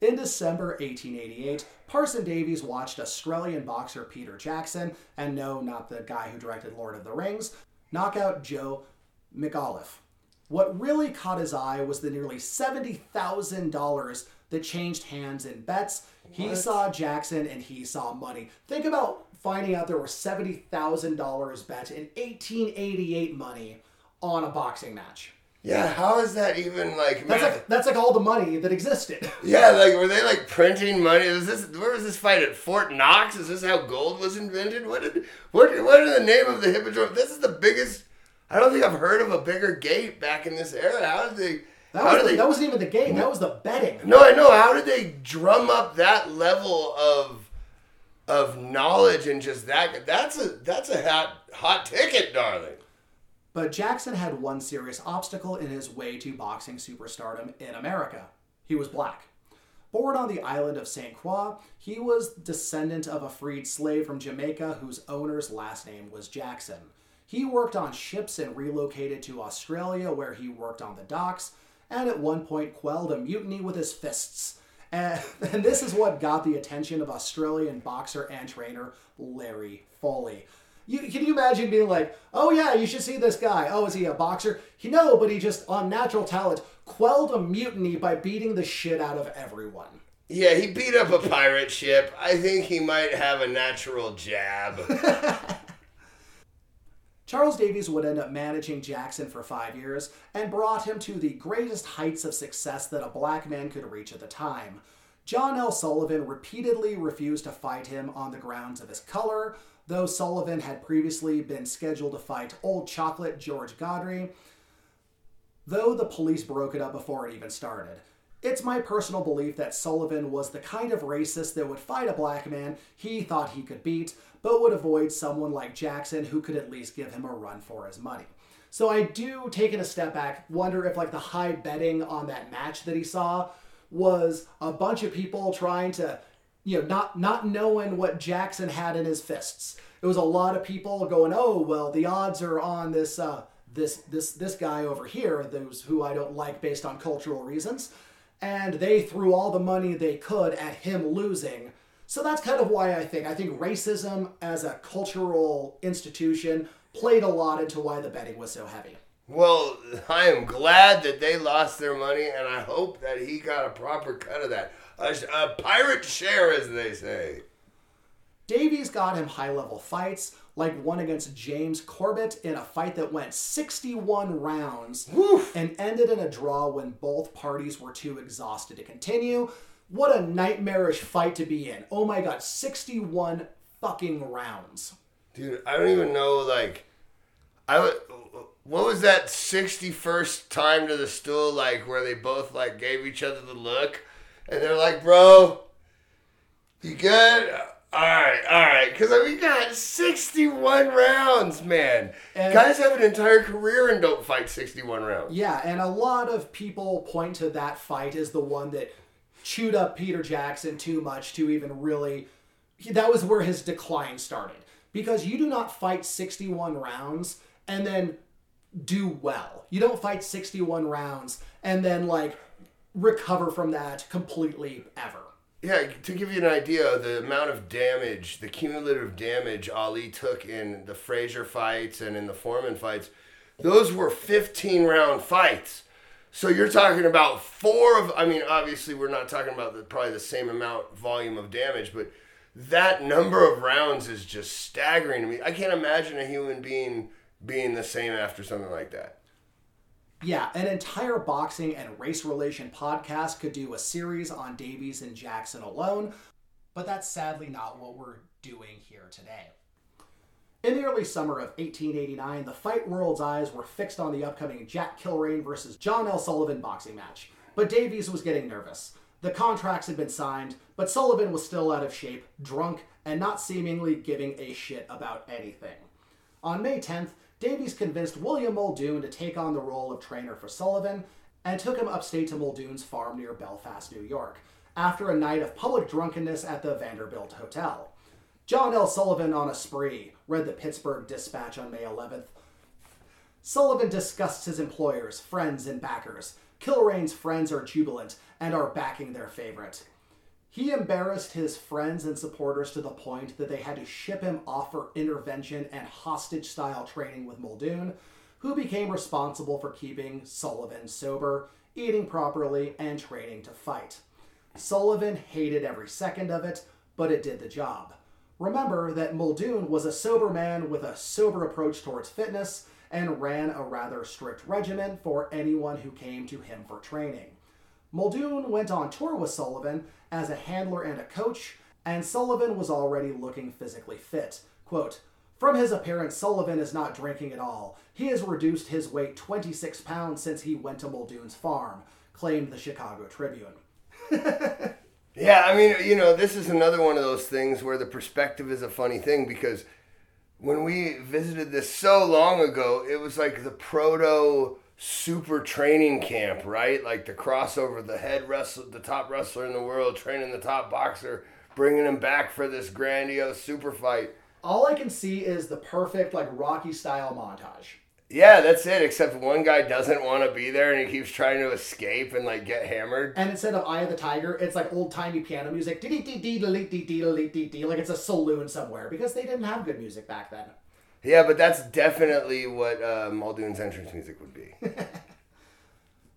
In December 1888, Parson Davies watched Australian boxer Peter Jackson, and no, not the guy who directed Lord of the Rings, knock out Joe McAuliffe. What really caught his eye was the nearly $70,000 that changed hands in bets. He What? saw Jackson and he saw money. Think about finding out there were $70,000 bet in 1888 money on a boxing match. Yeah, how is that even like? That's like that's like all the money that existed. yeah, like were they like printing money? Was this where was this fight at Fort Knox? Is this how gold was invented? What did what what in the name of the hippodrome? This is the biggest. I don't think I've heard of a bigger gate back in this era. How did they? That, was the, they, that wasn't even the game. That was the betting. No, I know. How did they drum up that level of of knowledge and just that? That's a that's a hot hot ticket, darling. But Jackson had one serious obstacle in his way to boxing superstardom in America. He was black. Born on the island of St. Croix, he was descendant of a freed slave from Jamaica whose owner's last name was Jackson. He worked on ships and relocated to Australia where he worked on the docks and at one point quelled a mutiny with his fists. And, and this is what got the attention of Australian boxer and trainer Larry Foley. You, can you imagine being like, oh yeah, you should see this guy. Oh, is he a boxer? He no, but he just on natural talent quelled a mutiny by beating the shit out of everyone. Yeah, he beat up a pirate ship. I think he might have a natural jab. Charles Davies would end up managing Jackson for five years and brought him to the greatest heights of success that a black man could reach at the time. John L. Sullivan repeatedly refused to fight him on the grounds of his color, though Sullivan had previously been scheduled to fight Old Chocolate George Godfrey, though the police broke it up before it even started. It's my personal belief that Sullivan was the kind of racist that would fight a black man he thought he could beat, but would avoid someone like Jackson who could at least give him a run for his money. So I do, taking a step back, wonder if like the high betting on that match that he saw was a bunch of people trying to, you know, not not knowing what Jackson had in his fists. It was a lot of people going, "Oh, well, the odds are on this uh, this this this guy over here, those who I don't like based on cultural reasons." And they threw all the money they could at him losing. So that's kind of why I think I think racism as a cultural institution played a lot into why the betting was so heavy. Well, I am glad that they lost their money, and I hope that he got a proper cut of that. A, a pirate share, as they say. Davies got him high level fights, like one against James Corbett in a fight that went 61 rounds Woof. and ended in a draw when both parties were too exhausted to continue. What a nightmarish fight to be in. Oh my god, 61 fucking rounds. Dude, I don't even know, like, I would. What was that 61st time to the stool like where they both like gave each other the look and they're like, bro, you good? All right, all right. Because we got 61 rounds, man. And- Guys have an entire career and don't fight 61 rounds. Yeah, and a lot of people point to that fight as the one that chewed up Peter Jackson too much to even really. That was where his decline started. Because you do not fight 61 rounds and then do well. You don't fight 61 rounds and then, like, recover from that completely ever. Yeah, to give you an idea, the amount of damage, the cumulative damage Ali took in the Frazier fights and in the Foreman fights, those were 15 round fights. So you're talking about four of, I mean, obviously we're not talking about the, probably the same amount volume of damage, but that number of rounds is just staggering to me. I can't imagine a human being being the same after something like that. Yeah, an entire boxing and race relation podcast could do a series on Davies and Jackson alone, but that's sadly not what we're doing here today. In the early summer of 1889, the fight world's eyes were fixed on the upcoming Jack Kilrain versus John L. Sullivan boxing match, but Davies was getting nervous. The contracts had been signed, but Sullivan was still out of shape, drunk, and not seemingly giving a shit about anything. On May 10th, Davies convinced William Muldoon to take on the role of trainer for Sullivan and took him upstate to Muldoon's farm near Belfast, New York, after a night of public drunkenness at the Vanderbilt Hotel. John L. Sullivan on a spree, read the Pittsburgh Dispatch on May 11th. Sullivan disgusts his employers, friends, and backers. Kilrain's friends are jubilant and are backing their favorite. He embarrassed his friends and supporters to the point that they had to ship him off for intervention and hostage style training with Muldoon, who became responsible for keeping Sullivan sober, eating properly, and training to fight. Sullivan hated every second of it, but it did the job. Remember that Muldoon was a sober man with a sober approach towards fitness and ran a rather strict regimen for anyone who came to him for training. Muldoon went on tour with Sullivan as a handler and a coach, and Sullivan was already looking physically fit. Quote, from his appearance, Sullivan is not drinking at all. He has reduced his weight 26 pounds since he went to Muldoon's farm, claimed the Chicago Tribune. Yeah, I mean, you know, this is another one of those things where the perspective is a funny thing because when we visited this so long ago, it was like the proto super training camp, right? Like the crossover, the head wrestler, the top wrestler in the world, training the top boxer, bringing him back for this grandiose super fight. All I can see is the perfect, like, Rocky style montage. Yeah, that's it. Except one guy doesn't want to be there and he keeps trying to escape and like get hammered. And instead of Eye of the Tiger, it's like old timey piano music. Like it's a saloon somewhere because they didn't have good music back then. Yeah, but that's definitely what uh, Muldoon's entrance music would be.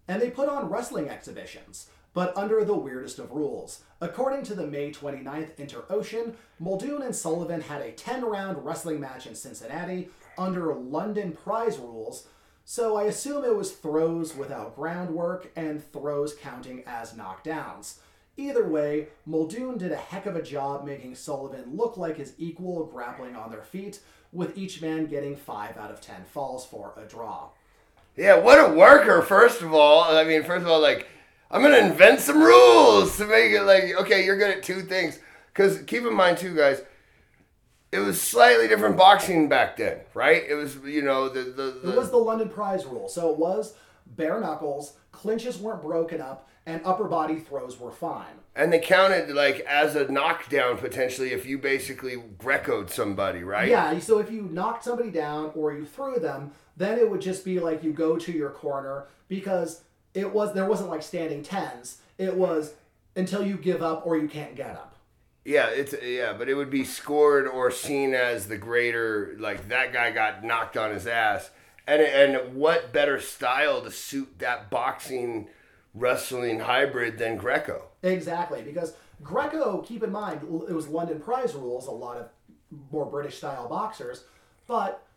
And they put on wrestling exhibitions. but under the weirdest of rules. According to the May 29th Inter-Ocean, Muldoon and Sullivan had a 10-round wrestling match in Cincinnati under London prize rules, so I assume it was throws without groundwork and throws counting as knockdowns. Either way, Muldoon did a heck of a job making Sullivan look like his equal grappling on their feet, with each man getting 5 out of 10 falls for a draw. Yeah, what a worker, first of all. I mean, first of all, like, I'm going to invent some rules to make it like, okay, you're good at two things. Because keep in mind, too, guys, it was slightly different boxing back then, right? It was, you know, the. the, the It was the London prize rule. So it was bare knuckles, clinches weren't broken up, and upper body throws were fine. and they counted, like, as a knockdown potentially if you basically Grecoed somebody, right? Yeah, so if you knocked somebody down or you threw them, then it would just be like you go to your corner because it was there wasn't like standing tens. It was until you give up or you can't get up. Yeah, it's yeah, but it would be scored or seen as the greater like that guy got knocked on his ass. And and what better style to suit that boxing wrestling hybrid than Greco? Exactly, because Greco, keep in mind, it was London prize rules, a lot of more British style boxers, but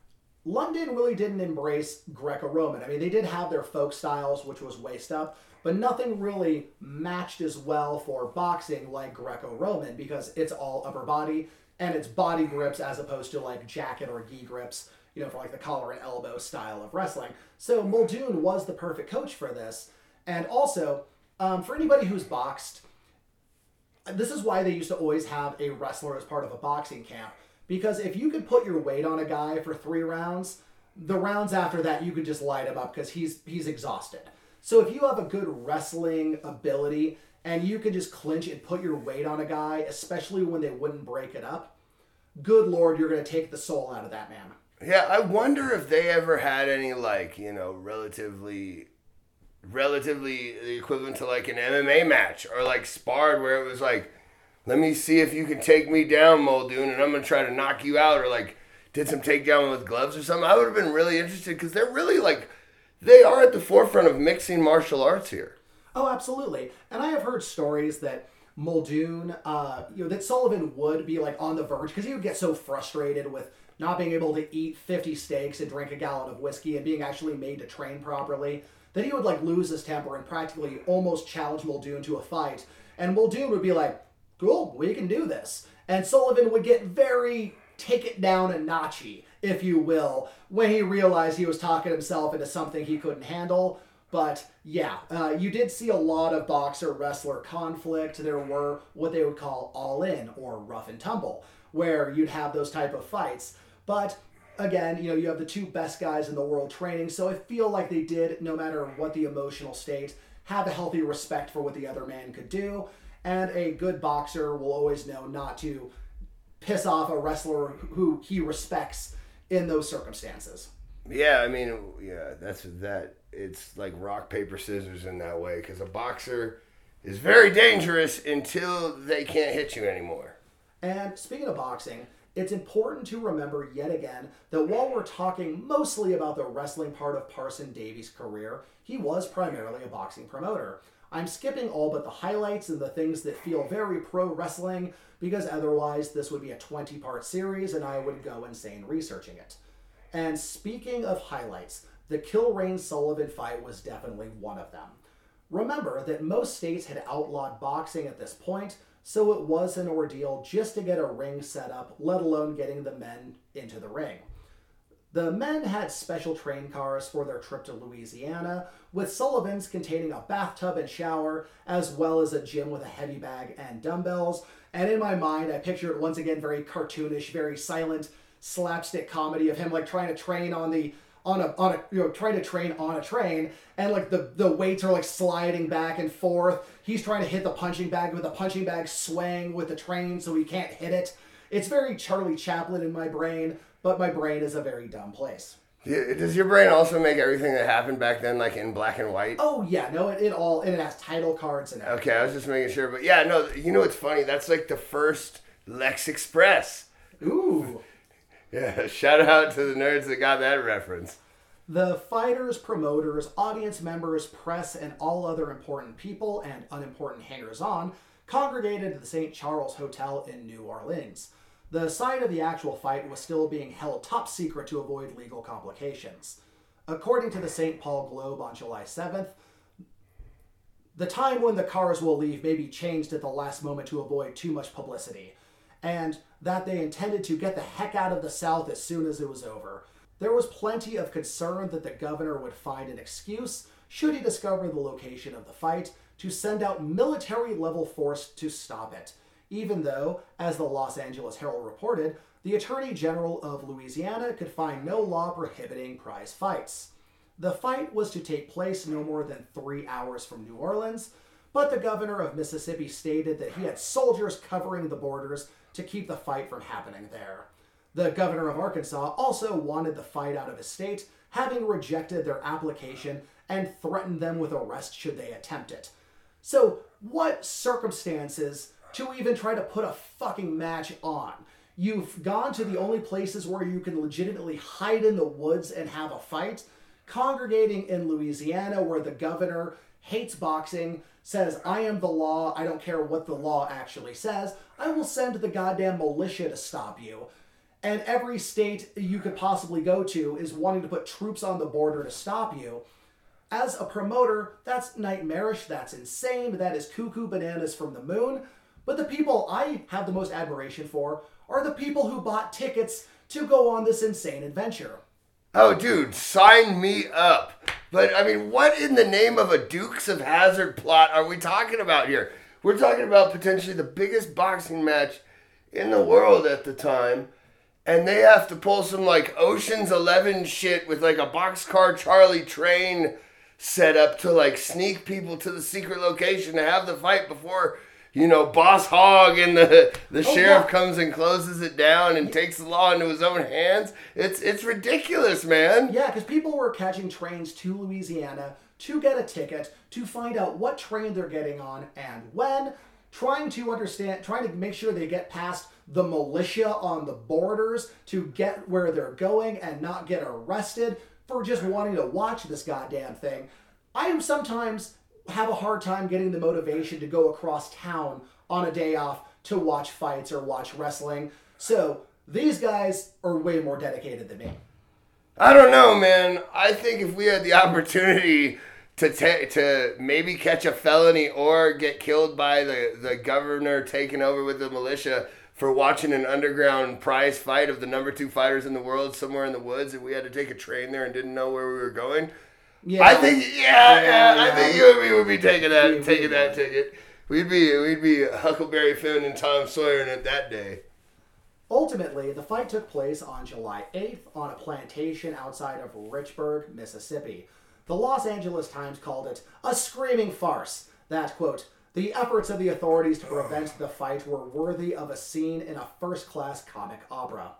London really didn't embrace Greco Roman. I mean, they did have their folk styles, which was waist up, but nothing really matched as well for boxing like Greco Roman because it's all upper body and it's body grips as opposed to like jacket or gi grips, you know, for like the collar and elbow style of wrestling. So Muldoon was the perfect coach for this. And also, um, for anybody who's boxed, this is why they used to always have a wrestler as part of a boxing camp. Because if you could put your weight on a guy for three rounds the rounds after that you could just light him up because he's he's exhausted. So if you have a good wrestling ability and you can just clinch and put your weight on a guy especially when they wouldn't break it up good lord you're to take the soul out of that man. Yeah, I wonder if they ever had any like, you know, relatively relatively the equivalent to like an MMA match or like sparred where it was like let me see if you can take me down, Muldoon, and I'm gonna try to knock you out, or like did some takedown with gloves or something. I would have been really interested because they're really like they are at the forefront of mixing martial arts here. Oh, absolutely. And I have heard stories that Muldoon, uh, you know, that Sullivan would be like on the verge because he would get so frustrated with not being able to eat 50 steaks and drink a gallon of whiskey and being actually made to train properly that he would like lose his temper and practically almost challenge Muldoon to a fight. And Muldoon would be like, cool, we can do this. And Sullivan would get very take it down a notchy, if you will, when he realized he was talking himself into something he couldn't handle. But yeah, uh, you did see a lot of boxer wrestler conflict. There were what they would call all in or rough and tumble, where you'd have those type of fights. But again, you know, you have the two best guys in the world training, so I feel like they did, no matter what the emotional state, have a healthy respect for what the other man could do. And a good boxer will always know not to piss off a wrestler who he respects in those circumstances. Yeah, I mean, yeah, that's that. It's like rock paper scissors in that way because a boxer is very dangerous until they can't hit you anymore. And speaking of boxing, it's important to remember yet again that while we're talking mostly about the wrestling part of Parson Davies' career, he was primarily a boxing promoter. I'm skipping all but the highlights and the things that feel very pro wrestling because otherwise this would be a 20 part series and I would go insane researching it. And speaking of highlights, the Kilrain Sullivan fight was definitely one of them. Remember that most states had outlawed boxing at this point, so it was an ordeal just to get a ring set up, let alone getting the men into the ring. The men had special train cars for their trip to Louisiana, with Sullivan's containing a bathtub and shower, as well as a gym with a heavy bag and dumbbells. And in my mind, I picture it once again very cartoonish, very silent slapstick comedy of him like trying to train on the on a on a you know trying to train on a train and like the the weights are like sliding back and forth he's trying to hit the punching bag with the punching bag swaying with the train so he can't hit it it's very charlie chaplin in my brain but my brain is a very dumb place Does your brain also make everything that happened back then like in black and white? oh yeah no it, it all and it has title cards and everything. Okay, I was just making sure, but yeah, no, you know what's funny? That's like the first Lex Express. ooh Yeah, shout out to the nerds that got that reference. The fighters, promoters, audience members, press, and all other important people and unimportant hangers on congregated at the St. Charles Hotel in New Orleans. The site of the actual fight was still being held top secret to avoid legal complications. According to the St. Paul Globe on July 7th, the time when the cars will leave may be changed at the last moment to avoid too much publicity, and that they intended to get the heck out of the South as soon as it was over. There was plenty of concern that the governor would find an excuse, should he discover the location of the fight, to send out military level force to stop it, even though, as the Los Angeles Herald reported, the Attorney General of Louisiana could find no law prohibiting prize fights. The fight was to take place no more than three hours from New Orleans, but the governor of Mississippi stated that he had soldiers covering the borders to keep the fight from happening there. The governor of Arkansas also wanted the fight out of his state, having rejected their application and threatened them with arrest should they attempt it. So, what circumstances to even try to put a fucking match on? You've gone to the only places where you can legitimately hide in the woods and have a fight, congregating in Louisiana where the governor hates boxing, says, I am the law, I don't care what the law actually says, I will send the goddamn militia to stop you. And every state you could possibly go to is wanting to put troops on the border to stop you. As a promoter, that's nightmarish, that's insane, that is cuckoo bananas from the moon. But the people I have the most admiration for are the people who bought tickets to go on this insane adventure. Oh, dude, sign me up. But I mean, what in the name of a Dukes of Hazzard plot are we talking about here? We're talking about potentially the biggest boxing match in the world at the time, and they have to pull some like Ocean's Eleven shit with like a boxcar Charlie train set up to like sneak people to the secret location to have the fight before you know, Boss Hog and the the Oh, sheriff yeah. comes and closes it down and takes the law into his own hands. It's it's ridiculous, man. Yeah, because people were catching trains to Louisiana to get a ticket to find out what train they're getting on and when, trying to understand, trying to make sure they get past the militia on the borders to get where they're going and not get arrested for just wanting to watch this goddamn thing. I am sometimes have a hard time getting the motivation to go across town on a day off to watch fights or watch wrestling. So these guys are way more dedicated than me. I don't know, man. I think if we had the opportunity to ta- to maybe catch a felony or get killed by the, the governor taking over with the militia for watching an underground prize fight of the number two fighters in the world somewhere in the woods, and we had to take a train there and didn't know where we were going. Yeah, I think, yeah, yeah, Yeah, I think you and me would be taking that, We- we taking that ticket. We'd be, we'd be Huckleberry Finn and Tom Sawyer in it that day. Ultimately, the fight took place on July 8th on a plantation outside of Richburg, Mississippi. The Los Angeles Times called it a screaming farce that, quote, the efforts of the authorities to prevent the fight were worthy of a scene in a first class comic opera.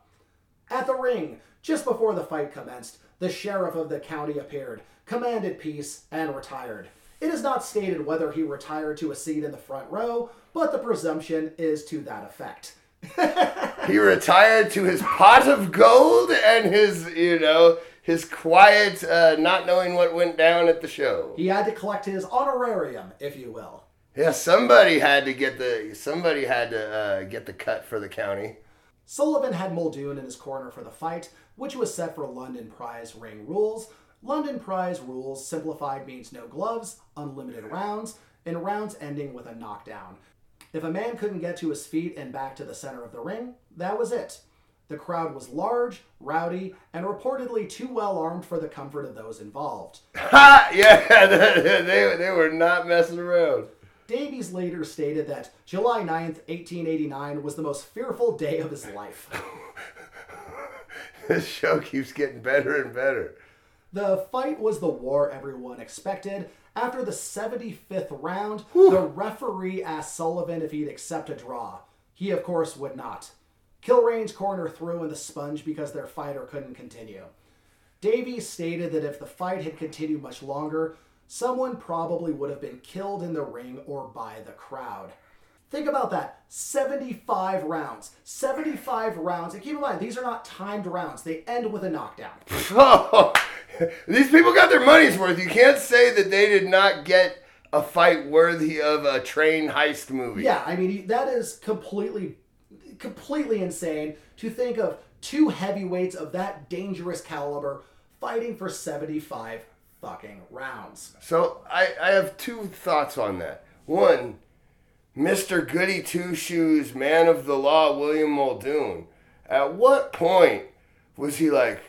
At the ring, just before the fight commenced, the sheriff of the county appeared, commanded peace, and retired. It is not stated whether he retired to a seat in the front row, but the presumption is to that effect. He retired to his pot of gold and his, you know, his quiet, uh, not knowing what went down at the show. He had to collect his honorarium, if you will. Yeah, somebody had to get the somebody had to uh, get the cut for the county. Sullivan had Muldoon in his corner for the fight, which was set for London Prize ring rules. London Prize rules simplified means no gloves, unlimited rounds, and rounds ending with a knockdown. If a man couldn't get to his feet and back to the center of the ring, that was it. The crowd was large, rowdy, and reportedly too well armed for the comfort of those involved. Ha! Yeah, they they were not messing around. Davies later stated that July 9th, 1889 was the most fearful day of his life. This show keeps getting better and better. The fight was the war everyone expected. After the 75th round, the referee asked Sullivan if he'd accept a draw. He, of course, would not. Kilrain's corner threw in the sponge because their fighter couldn't continue. Davies stated that if the fight had continued much longer, someone probably would have been killed in the ring or by the crowd. Think about that. 75 rounds. 75 rounds. And keep in mind, these are not timed rounds. They end with a knockdown. Oh, these people got their money's worth. You can't say that they did not get a fight worthy of a train heist movie. Yeah, I mean, that is completely, completely insane to think of two heavyweights of that dangerous caliber fighting for 75 fucking rounds. So I, I have two thoughts on that. One, Mr. Goody Two Shoes, man of the law, William Muldoon. At what point was he like,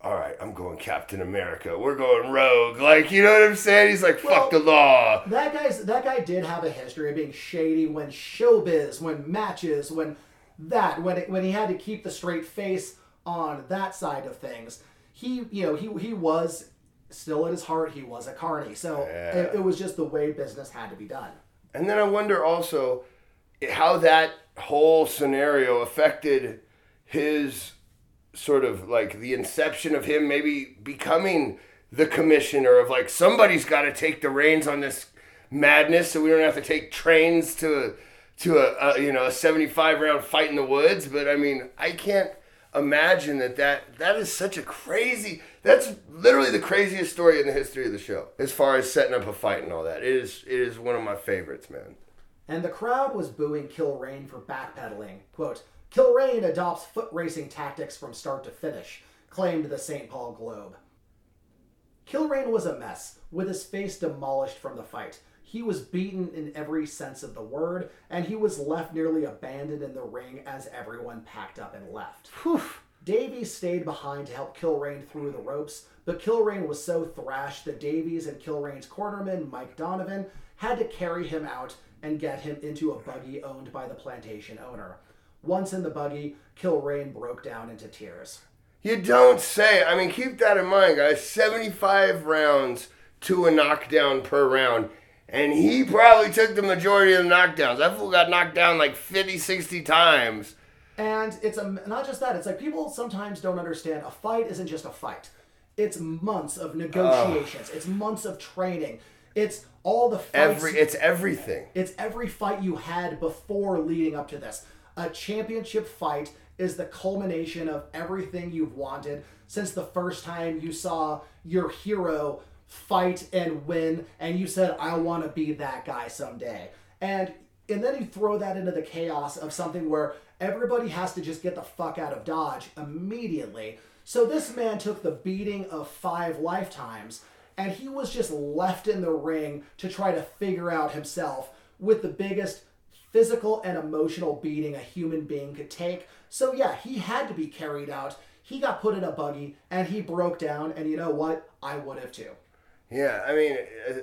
all right, I'm going Captain America. We're going rogue. Like, you know what I'm saying? He's like, fuck Well, the law. That guy's that guy did have a history of being shady when showbiz, when matches, when that, when it, when he had to keep the straight face on that side of things. He, you know, he he was still at his heart he was a carny. So it, it was just the way business had to be done. And then I wonder also how that whole scenario affected his sort of like the inception of him maybe becoming the commissioner of like somebody's got to take the reins on this madness so we don't have to take trains to to a, a you know a 75 round fight in the woods but i mean i can't imagine that that that is such a crazy that's literally the craziest story in the history of the show as far as setting up a fight and all that it is it is one of my favorites man And the crowd was booing Kilrain for backpedaling. Quote, Kilrain adopts foot racing tactics from start to finish, claimed the St. Paul Globe. Kilrain was a mess, with his face demolished from the fight. He was beaten in every sense of the word, and he was left nearly abandoned in the ring as everyone packed up and left. Davies stayed behind to help Kilrain through the ropes, but Kilrain was so thrashed that Davies and Kilrain's cornerman, Mike Donovan, had to carry him out and get him into a buggy owned by the plantation owner. Once in the buggy, Kilrain broke down into tears. You don't say. I mean, keep that in mind, guys. 75 rounds to a knockdown per round. And he probably took the majority of the knockdowns. That fool got knocked down like 50, 60 times. And it's a, not just that, it's like people sometimes don't understand a fight isn't just a fight. It's months of negotiations, it's months of training, it's all the fights. Every It's everything. It's every fight you had before leading up to this. A championship fight is the culmination of everything you've wanted since the first time you saw your hero fight and win and you said I want to be that guy someday. And and then you throw that into the chaos of something where everybody has to just get the fuck out of Dodge immediately. So this man took the beating of five lifetimes and he was just left in the ring to try to figure out himself with the biggest physical and emotional beating a human being could take. So yeah, he had to be carried out. He got put in a buggy and he broke down and you know what? I would have too. Yeah, I mean,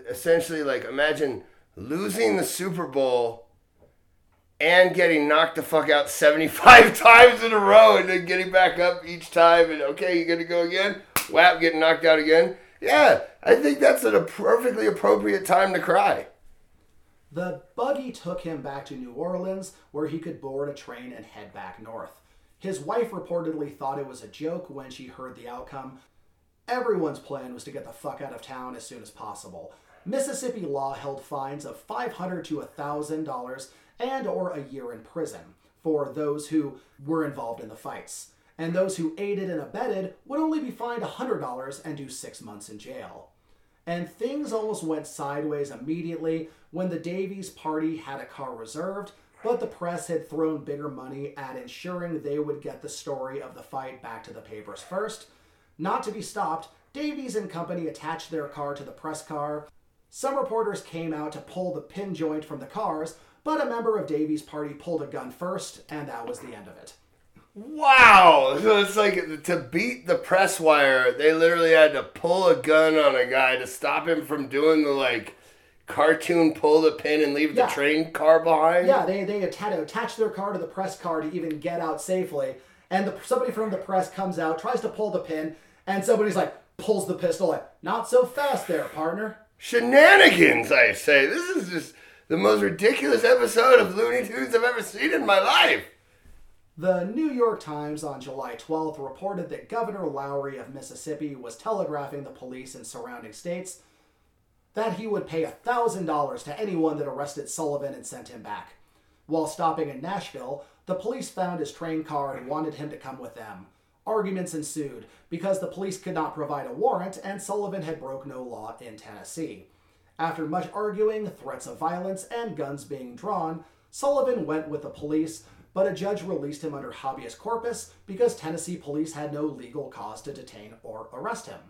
essentially, like, imagine losing the Super Bowl and getting knocked the fuck out 75 times in a row and then getting back up each time and, okay, you're gonna go again? Whap, getting knocked out again? Yeah, I think that's a perfectly appropriate time to cry. The buggy took him back to New Orleans, where he could board a train and head back north. His wife reportedly thought it was a joke when she heard the outcome. Everyone's plan was to get the fuck out of town as soon as possible. Mississippi law held fines of 500 to $1,000 and or a year in prison for those who were involved in the fights. And those who aided and abetted would only be fined $100 and do six months in jail. And things almost went sideways immediately when the Davies party had a car reserved, but the press had thrown bigger money at ensuring they would get the story of the fight back to the papers first. Not to be stopped, Davies and company attached their car to the press car. Some reporters came out to pull the pin joint from the cars, but a member of Davies' party pulled a gun first, and that was the end of it. Wow! So it's like to beat the press wire, they literally had to pull a gun on a guy to stop him from doing the like cartoon pull the pin and leave Yeah. the train car behind. Yeah, they, they had to attach their car to the press car to even get out safely. And the, somebody from the press comes out, tries to pull the pin, and somebody's like, pulls the pistol, like, not so fast there, partner. Shenanigans, I say. This is just the most ridiculous episode of Looney Tunes I've ever seen in my life. The New York Times on July 12th reported that Governor Lowry of Mississippi was telegraphing the police in surrounding states that he would pay $1,000 to anyone that arrested Sullivan and sent him back. While stopping in Nashville, the police found his train car and wanted him to come with them. Arguments ensued because the police could not provide a warrant and Sullivan had broke no law in Tennessee. After much arguing, threats of violence, and guns being drawn, Sullivan went with the police, but a judge released him under habeas corpus because Tennessee police had no legal cause to detain or arrest him.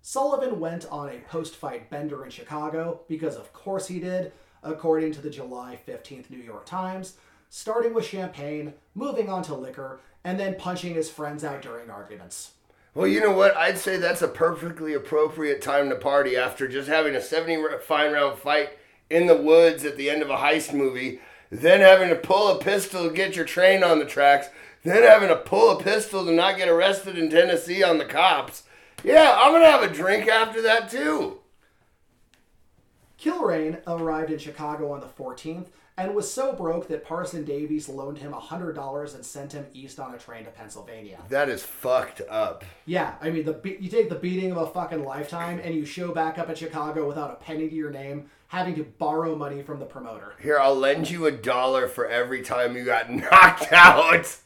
Sullivan went on a post fight bender in Chicago because, of course, he did, according to the July 15th New York Times, starting with champagne, moving on to liquor, and then punching his friends out during arguments. Well, you know what? I'd say that's a perfectly appropriate time to party after just having a 70 fine round fight in the woods at the end of a heist movie, then having to pull a pistol to get your train on the tracks, then having to pull a pistol to not get arrested in Tennessee on the cops. Yeah, I'm going to have a drink after that too. Kilrain arrived in Chicago on the 14th and was so broke that Parson Davies loaned him $100 and sent him east on a train to Pennsylvania. That is fucked up. Yeah, I mean, the be- you take the beating of a fucking lifetime and you show back up in Chicago without a penny to your name, having to borrow money from the promoter. Here, I'll lend you a dollar for every time you got knocked out.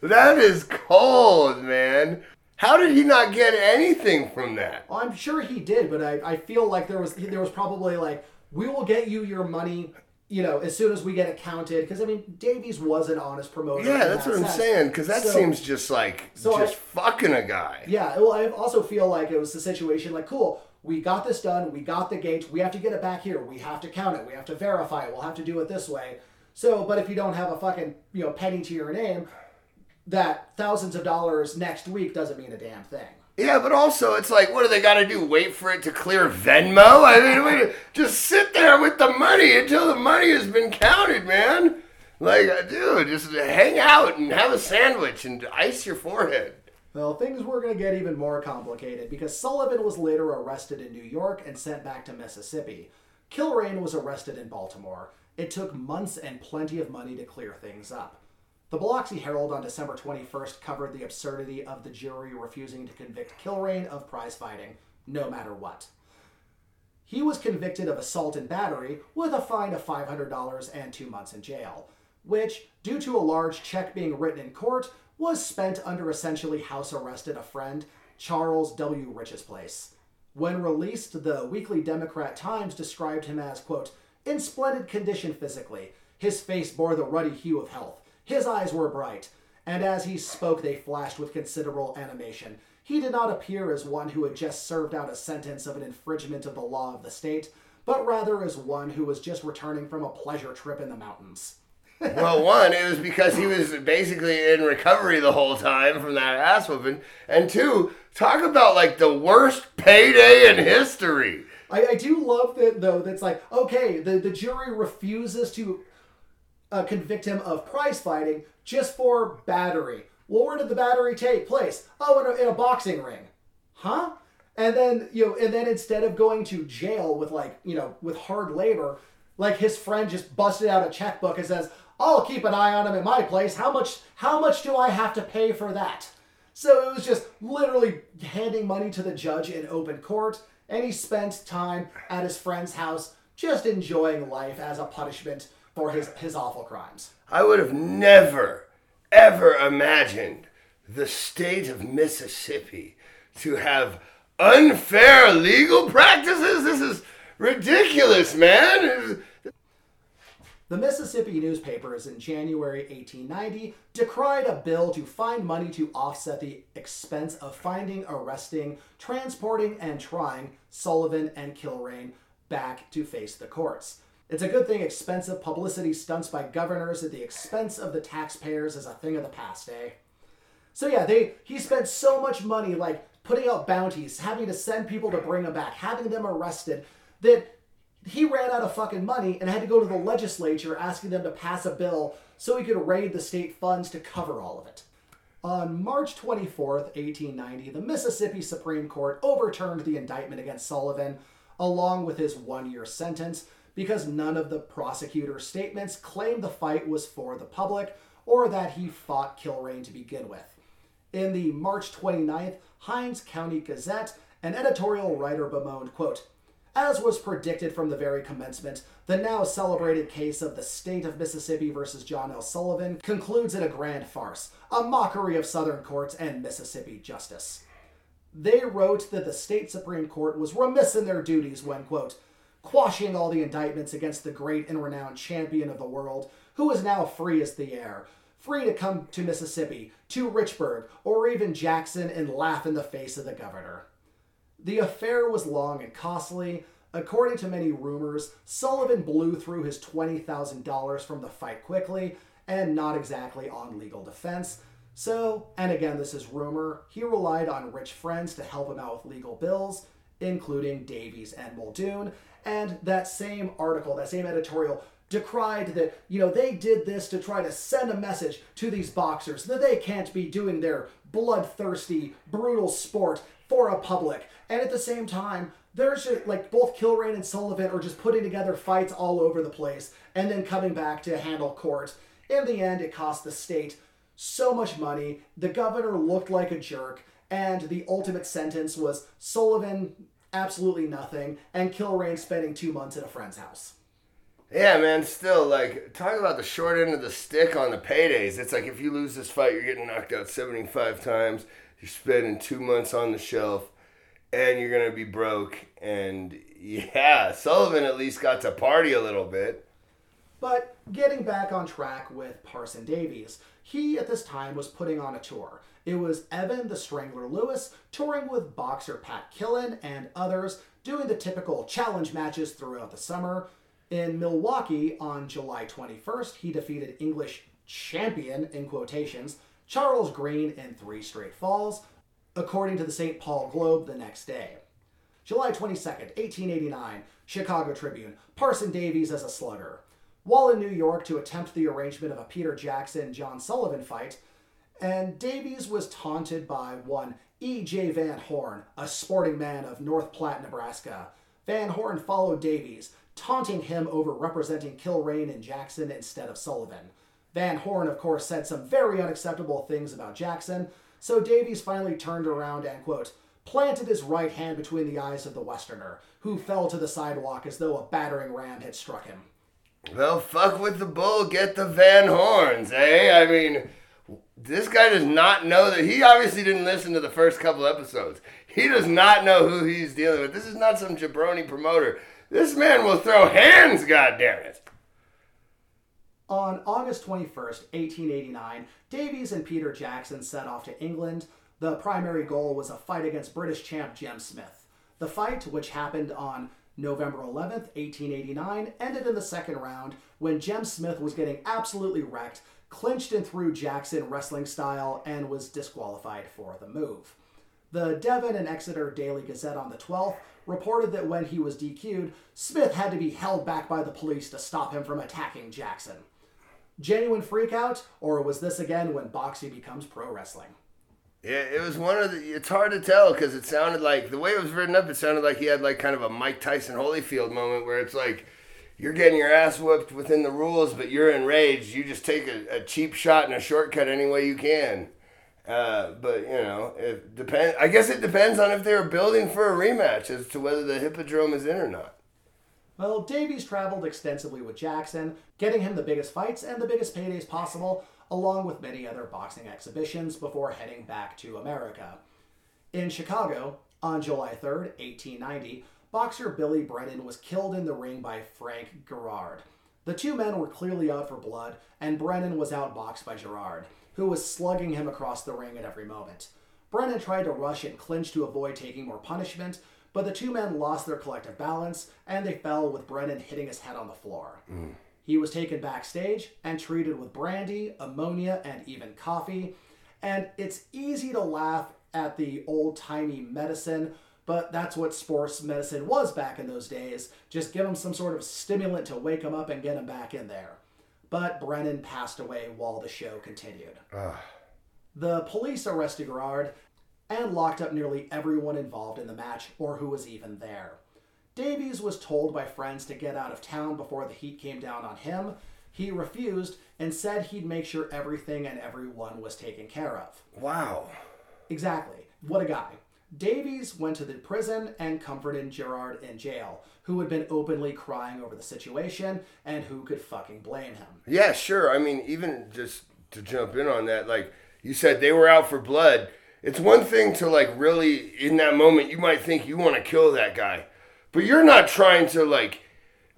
That is cold, man. How did he not get anything from that? Well, I'm sure he did, but I, I feel like there was there was probably like we will get you your money, you know, as soon as we get it counted. Because I mean, Davies was an honest promoter. Yeah, that's that what I'm saying. Because that So- seems just like so just I- fucking a guy. Yeah, well, I also feel like it was the situation like, cool, we got this done, we got the gate, we have to get it back here, we have to count it, we have to verify it, we'll have to do it this way. So, but if you don't have a fucking, you know, penny to your name, that thousands of dollars next week doesn't mean a damn thing. Yeah, but also it's like, what do they got to do? Wait for it to clear Venmo? I mean, wait, just sit there with the money until the money has been counted, man. Like, uh, dude, just hang out and have a sandwich and ice your forehead. Well, things were going to get even more complicated because Sullivan was later arrested in New York and sent back to Mississippi. Kilrain was arrested in Baltimore. It took months and plenty of money to clear things up. The Biloxi Herald on December 21st covered the absurdity of the jury refusing to convict Kilrain of prize fighting, no matter what. He was convicted of assault and battery with a fine of $500 and two months in jail, which, due to a large check being written in court, was spent under essentially house arrest at a friend, Charles W. Rich's place. When released, the Weekly Democrat Times described him as, quote, in splendid condition physically. His face bore the ruddy hue of health. His eyes were bright, and as he spoke, they flashed with considerable animation. He did not appear as one who had just served out a sentence of an infringement of the law of the state, but rather as one who was just returning from a pleasure trip in the mountains. Well, one, it was because he was basically in recovery the whole time from that ass whooping. And two, talk about like the worst payday in history. I, I do love that though. That's like okay, the the jury refuses to uh, convict him of prize fighting just for battery. Well, where did the battery take place? Oh, in a, in a boxing ring, huh? And then you know, and then instead of going to jail with like you know with hard labor, like his friend just busted out a checkbook and says, "I'll keep an eye on him in my place. How much? How much do I have to pay for that?" So it was just literally handing money to the judge in open court, and he spent time at his friend's house just enjoying life as a punishment for his, his awful crimes. I would have never, ever imagined the state of Mississippi to have unfair legal practices. This is ridiculous, man. The Mississippi newspapers in January 1890 decried a bill to find money to offset the expense of finding, arresting, transporting, and trying Sullivan and Kilrain back to face the courts. It's a good thing expensive publicity stunts by governors at the expense of the taxpayers is a thing of the past, eh? So yeah, they he spent so much money like putting out bounties, having to send people to bring them back, having them arrested, that he ran out of fucking money and had to go to the legislature asking them to pass a bill so he could raid the state funds to cover all of it. On March 24th, 1890, the Mississippi Supreme Court overturned the indictment against Sullivan, along with his one year sentence, because none of the prosecutor's statements claimed the fight was for the public or that he fought Kilrain to begin with. In the March 29th Hinds County Gazette, an editorial writer bemoaned, quote, As was predicted from the very commencement, the now celebrated case of the state of Mississippi versus John L. Sullivan concludes in a grand farce, a mockery of Southern courts and Mississippi justice. They wrote that the state Supreme Court was remiss in their duties when, quote, quashing all the indictments against the great and renowned champion of the world, who is now free as the air, free to come to Mississippi, to Richburg, or even Jackson and laugh in the face of the governor. The affair was long and costly. According to many rumors, Sullivan blew through his $20,000 from the fight quickly and not exactly on legal defense. So, and again, this is rumor, he relied on rich friends to help him out with legal bills, including Davies and Muldoon. And that same article, that same editorial, decried that, you know, they did this to try to send a message to these boxers that they can't be doing their bloodthirsty, brutal sport for a public. And at the same time, there's just, like both Kilrain and Sullivan are just putting together fights all over the place and then coming back to handle court. In the end, it cost the state so much money. The governor looked like a jerk, and the ultimate sentence was Sullivan absolutely nothing, and Kilrain spending two months at a friend's house. Yeah, man, still, like, talk about the short end of the stick on the paydays. It's like if you lose this fight, you're getting knocked out 75 times, you're spending two months on the shelf, and you're going to be broke. And yeah, Sullivan at least got to party a little bit. But getting back on track with Parson Davies, he at this time was putting on a tour. It was Evan the Strangler Lewis touring with boxer Pat Killen and others, doing the typical challenge matches throughout the summer. In Milwaukee on July 21st, he defeated English champion, in quotations, Charles Green in three straight falls, according to the St. Paul Globe the next day. July 22nd, 1889, Chicago Tribune, Parson Davies as a slugger. While in New York to attempt the arrangement of a Peter Jackson John Sullivan fight, and Davies was taunted by one E.J. Van Horn, a sporting man of North Platte, Nebraska. Van Horn followed Davies, taunting him over representing Kilrain and Jackson instead of Sullivan. Van Horn, of course, said some very unacceptable things about Jackson, so Davies finally turned around and, quote, planted his right hand between the eyes of the Westerner, who fell to the sidewalk as though a battering ram had struck him. Well, fuck with the bull, get the Van Horns, eh? I mean, this guy does not know that. He obviously didn't listen to the first couple episodes. He does not know who he's dealing with. This is not some jabroni promoter. This man will throw hands, goddammit. On August 21st, 1889, Davies and Peter Jackson set off to England. The primary goal was a fight against British champ Jem Smith. The fight, which happened on November 11th, 1889, ended in the second round when Jem Smith was getting absolutely wrecked, clinched and threw Jackson wrestling style, and was disqualified for the move. The Devon and Exeter Daily Gazette on the 12th reported that when he was DQ'd, Smith had to be held back by the police to stop him from attacking Jackson. Genuine freakout, or was this again when boxing becomes pro wrestling? Yeah, it was one of the. It's hard to tell because it sounded like the way it was written up. It sounded like he had like kind of a Mike Tyson Holyfield moment where it's like you're getting your ass whooped within the rules, but you're enraged. You just take a, a cheap shot and a shortcut any way you can. Uh, but you know, it depends. I guess it depends on if they were building for a rematch as to whether the hippodrome is in or not. Well, Davies traveled extensively with Jackson, getting him the biggest fights and the biggest paydays possible, along with many other boxing exhibitions before heading back to America. In Chicago, on July 3rd, 1890, boxer Billy Brennan was killed in the ring by Frank Gerard. The two men were clearly out for blood, and Brennan was outboxed by Gerard, who was slugging him across the ring at every moment. Brennan tried to rush and clinch to avoid taking more punishment, but the two men lost their collective balance and they fell with Brennan hitting his head on the floor. Mm. He was taken backstage and treated with brandy, ammonia, and even coffee. And it's easy to laugh at the old timey medicine, but that's what sports medicine was back in those days. Just give them some sort of stimulant to wake them up and get them back in there. But Brennan passed away while the show continued. The police arrested Gerard and locked up nearly everyone involved in the match or who was even there. Davies was told by friends to get out of town before the heat came down on him. He refused and said he'd make sure everything and everyone was taken care of. Wow. Exactly. What a guy. Davies went to the prison and comforted Gerard in jail, who had been openly crying over the situation, and who could fucking blame him. Yeah, sure. I mean, even just to jump in on that, like you said, they were out for blood. It's one thing to like really in that moment you might think you want to kill that guy, but you're not trying to like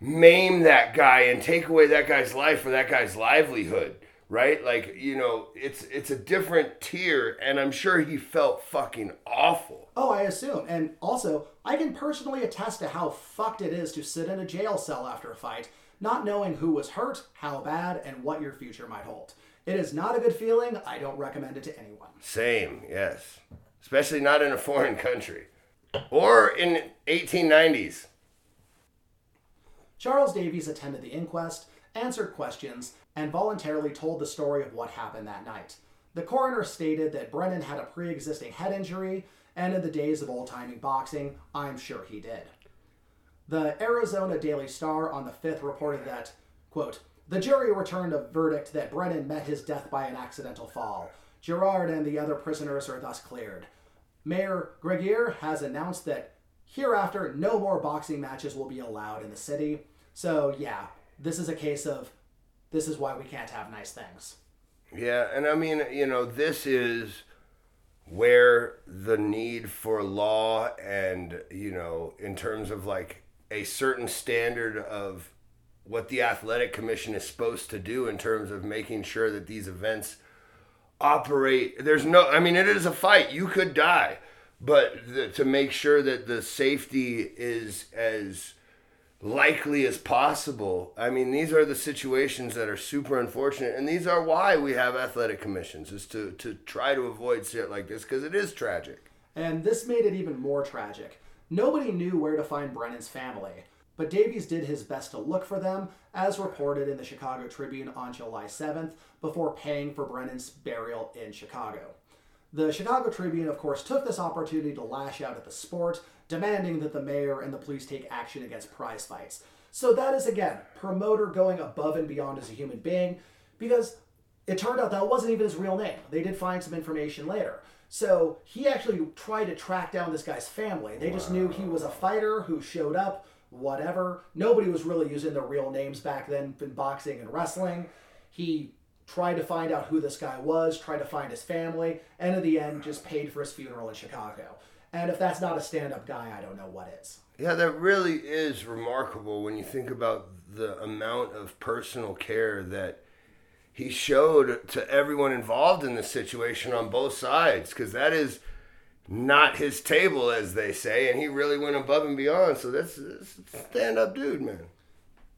maim that guy and take away that guy's life or that guy's livelihood, right? Like, you know, it's it's a different tier and I'm sure he felt fucking awful. Oh, I assume. And also, I can personally attest to how fucked it is to sit in a jail cell after a fight, not knowing who was hurt, how bad, and what your future might hold. It is not a good feeling. I don't recommend it to anyone. Same, yes. Especially not in a foreign country or in 1890s. Charles Davies attended the inquest, answered questions, and voluntarily told the story of what happened that night. The coroner stated that Brennan had a pre existing head injury, and in the days of old timing boxing, I'm sure he did. The Arizona Daily Star on the 5th reported that, quote, the jury returned a verdict that Brennan met his death by an accidental fall. Gerard and the other prisoners are thus cleared. Mayor Cregier has announced that hereafter no more boxing matches will be allowed in the city. So, yeah, this is a case of this is why we can't have nice things. Yeah, and I mean, you know, this is where the need for law and, you know, in terms of like a certain standard of what the athletic commission is supposed to do in terms of making sure that these events operate there's no i mean it is a fight you could die but the, to make sure that the safety is as likely as possible i mean these are the situations that are super unfortunate and these are why we have athletic commissions is to to try to avoid shit like this because it is tragic And this made it even more tragic. Nobody knew where to find Brennan's family, but Davies did his best to look for them, as reported in the Chicago Tribune on July 7th, before paying for Brennan's burial in Chicago. The Chicago Tribune, of course, took this opportunity to lash out at the sport, demanding that the mayor and the police take action against prize fights. So that is, again, promoter going above and beyond as a human being, because it turned out that wasn't even his real name. They did find some information later. So he actually tried to track down this guy's family. They just knew he was a fighter who showed up, whatever. Nobody was really using their real names back then in boxing and wrestling. He tried to find out who this guy was, tried to find his family, and in the end, just paid for his funeral in Chicago. And if that's not a stand up guy, I don't know what is. Yeah, that really is remarkable when you think about the amount of personal care that he showed to everyone involved in the situation on both sides because that is not his table, as they say, and he really went above and beyond. So that's, that's a stand up dude, man.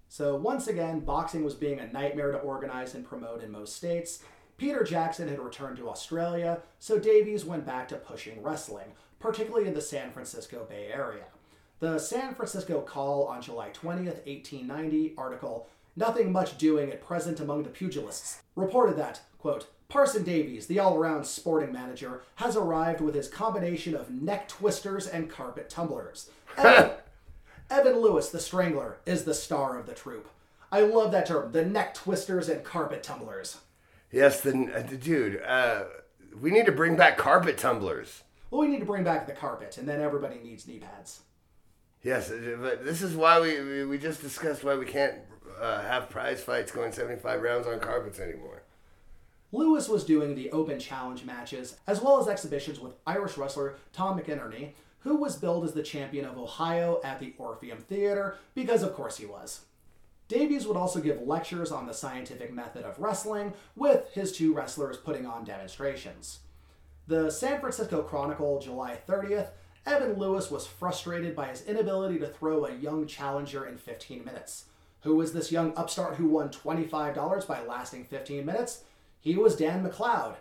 So once again, boxing was being a nightmare to organize and promote in most states. Peter Jackson had returned to Australia, so Davies went back to pushing wrestling, particularly in the San Francisco Bay Area. The San Francisco Call on July 20th, 1890 article, Nothing Much Doing at Present Among the Pugilists, reported that, quote, Parson Davies, the all around sporting manager, has arrived with his combination of neck twisters and carpet tumblers. Evan, Evan Lewis, the Strangler, is the star of the troupe. I love that term, the neck twisters and carpet tumblers. Yes, the, uh, the dude. Uh, we need to bring back carpet tumblers. Well, we need to bring back the carpet, and then everybody needs knee pads. Yes, but this is why we we, we just discussed why we can't uh, have prize fights going 75 rounds on carpets anymore. Lewis was doing the open challenge matches, as well as exhibitions with Irish wrestler Tom McInerney, who was billed as the champion of Ohio at the Orpheum Theater, because of course he was. Davies would also give lectures on the scientific method of wrestling, with his two wrestlers putting on demonstrations. The San Francisco Chronicle, July 30th, Evan Lewis was frustrated by his inability to throw a young challenger in 15 minutes. Who was this young upstart who won $25 by lasting 15 minutes? He was Dan McLeod,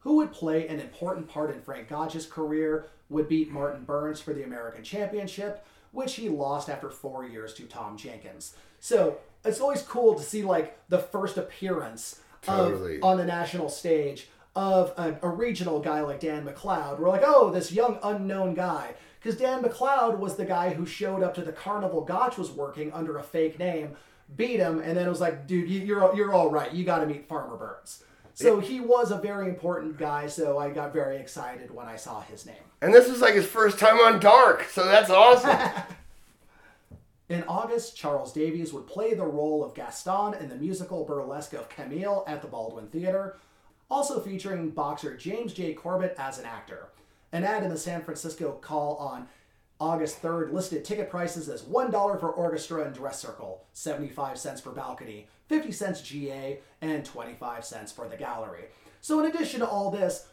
who would play an important part in Frank Gotch's career, would beat Martin Burns for the American Championship, which he lost after four years to Tom Jenkins. So it's always cool to see like the first appearance Totally. of on the national stage of a, a regional guy like Dan McLeod. We're like, oh, this young unknown guy. Because Dan McLeod was the guy who showed up to the carnival Gotch was working under a fake name, beat him, and then it was like, dude, you, you're you're all right. You got to meet Farmer Burns. So he was a very important guy, so I got very excited when I saw his name. And this was like his first time on Dark, so that's awesome. In August, Charles Davies would play the role of Gaston in the musical burlesque of Camille at the Baldwin Theater, also featuring boxer James J. Corbett as an actor. An ad in the San Francisco Call on August 3rd listed ticket prices as $1 for orchestra and dress circle, 75 cents for balcony, 50 cents GA, and 25 cents for the gallery. So, in addition to all this,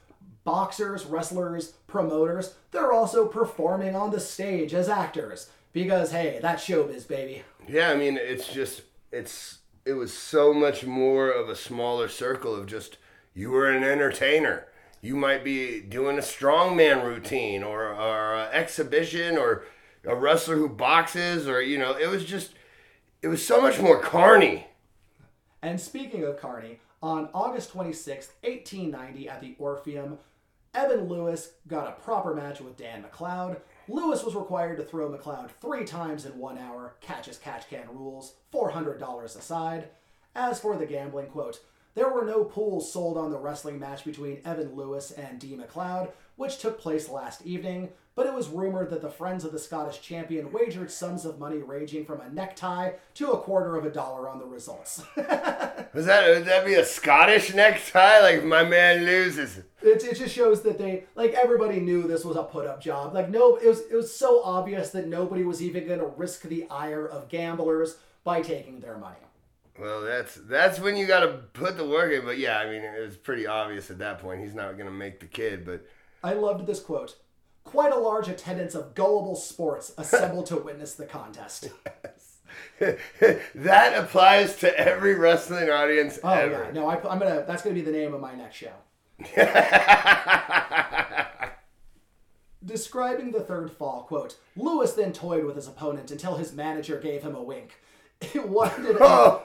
boxers, wrestlers, promoters, they're also performing on the stage as actors. Because, hey, that's showbiz, baby. yeah, I mean, it's just it's it was so much more of a smaller circle of just you were an entertainer. You might be doing a strongman routine or or a exhibition or a wrestler who boxes or you know, it was just it was so much more carny. And speaking of carny, on August 26th, 1890, at the Orpheum, Evan Lewis got a proper match with Dan McLeod. Lewis was required to throw McLeod three times in one hour, catch as catch can rules, $400 aside. As for the gambling, quote, there were no pools sold on the wrestling match between Evan Lewis and D. McLeod, which took place last evening, but it was rumored that the friends of the Scottish champion wagered sums of money ranging from a necktie to a quarter of a dollar on the results. Was that would that be a Scottish necktie? Like my man loses. It, it just shows that they like everybody knew this was a put up job. Like no, it was it was so obvious that nobody was even going to risk the ire of gamblers by taking their money. Well, that's that's when you got to put the work in. But yeah, I mean, it was pretty obvious at that point. He's not going to make the kid, but I loved this quote. Quite a large attendance of gullible sports assembled to witness the contest. that applies to every wrestling audience Oh ever. yeah, no, I, I'm gonna. That's gonna be the name of my next show. Describing the third fall, quote, Lewis then toyed with his opponent until his manager gave him a wink. He wanted, Oh,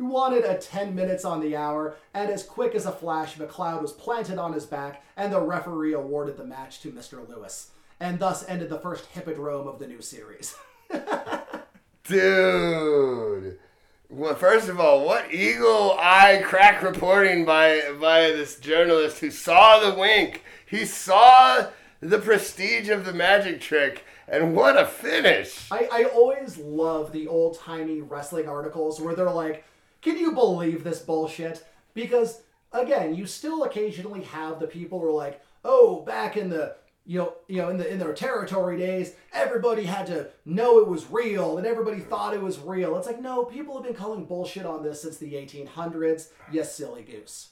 he wanted a 10 minutes on the hour, and as quick as a flash, McLeod was planted on his back, and the referee awarded the match to Mr. Lewis, and thus ended the first hippodrome of the new series. dude. Well, first of all, what eagle eye crack reporting by by this journalist who saw the wink. He saw the prestige of the magic trick, and what a finish! I, I always love the old timey wrestling articles where they're like, can you believe this bullshit? Because, again, you still occasionally have the people who are like, oh, back in the you know, you know, in the in their territory days, everybody had to know it was real, and everybody thought it was real. It's like, no, people have been calling bullshit on this since the 1800s. Yes, silly goose.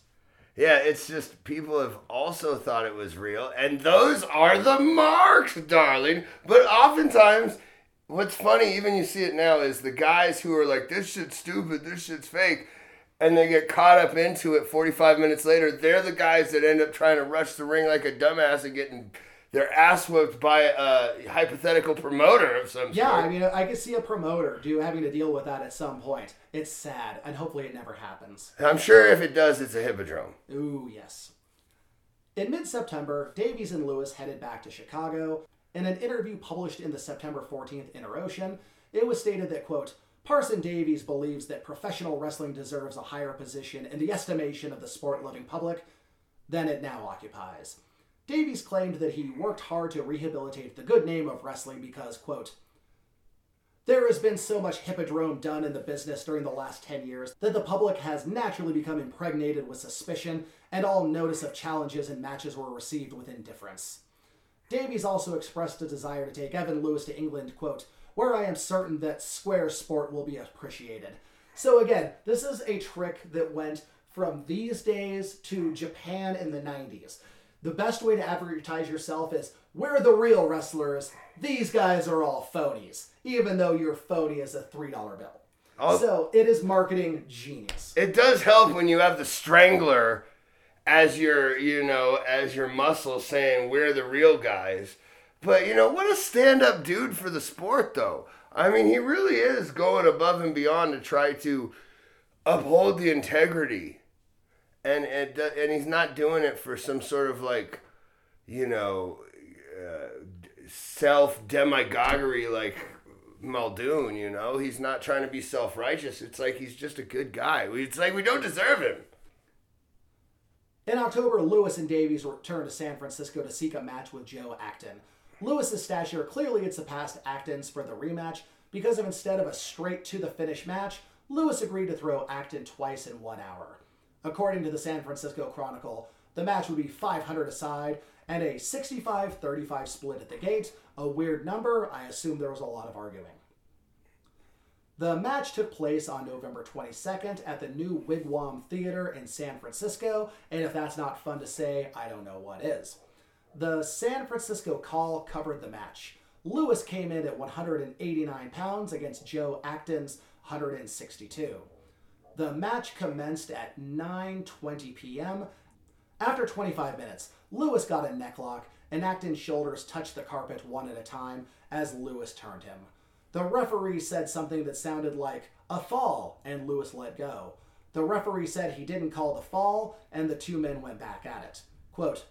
Yeah, it's just people have also thought it was real, and those are the marks, darling. But oftentimes, what's funny, even you see it now, is the guys who are like, "This shit's stupid, this shit's fake," and they get caught up into it. Forty-five minutes later, they're the guys that end up trying to rush the ring like a dumbass and getting their ass whooped by a hypothetical promoter of some Yeah, sort. I mean, I could see a promoter do having to deal with that at some point. It's sad, and hopefully it never happens. I'm sure if it does, it's a hippodrome. Ooh, yes. In mid September, Davies and Lewis headed back to Chicago. In an interview published in the September 14th Interocean, it was stated that, quote, Parson Davies believes that professional wrestling deserves a higher position in the estimation of the sport loving public than it now occupies. Davies claimed that he worked hard to rehabilitate the good name of wrestling because, quote, there has been so much hippodrome done in the business during the last 10 years that the public has naturally become impregnated with suspicion, and all notice of challenges and matches were received with indifference. Davies also expressed a desire to take Evan Lewis to England, quote, where I am certain that square sport will be appreciated. So again, this is a trick that went from these days to Japan in the 90s. The best way to advertise yourself is we're the real wrestlers. These guys are all phonies, even though your phony is a $3 bill. Oh. So it is marketing genius. It does help when you have the strangler as your, you know, as your muscle saying we're the real guys. But you know, what a stand-up dude for the sport though. I mean, he really is going above and beyond to try to uphold the integrity. And and and he's not doing it for some sort of like, you know, uh, self demagoguery like Muldoon, you know? He's not trying to be self righteous. It's like he's just a good guy. It's like we don't deserve him. In October, Lewis and Davies returned to San Francisco to seek a match with Joe Acton. Lewis's stature clearly had surpassed Acton's for the rematch because of instead of a straight to the finish match, Lewis agreed to throw Acton twice in one hour. According to the San Francisco Chronicle, the match would be 500 aside and a 65 35 split at the gate. A weird number. I assume there was a lot of arguing. The match took place on November 22nd at the new Wigwam Theater in San Francisco, and if that's not fun to say, I don't know what is. The San Francisco Call covered the match. Lewis came in at 189 pounds against Joe Acton's 162. The match commenced at 9:20 p.m. After 25 minutes, Lewis got a necklock, and Acton's shoulders touched the carpet one at a time as Lewis turned him. The referee said something that sounded like a fall, and Lewis let go. The referee said he didn't call the fall, and the two men went back at it. Quote,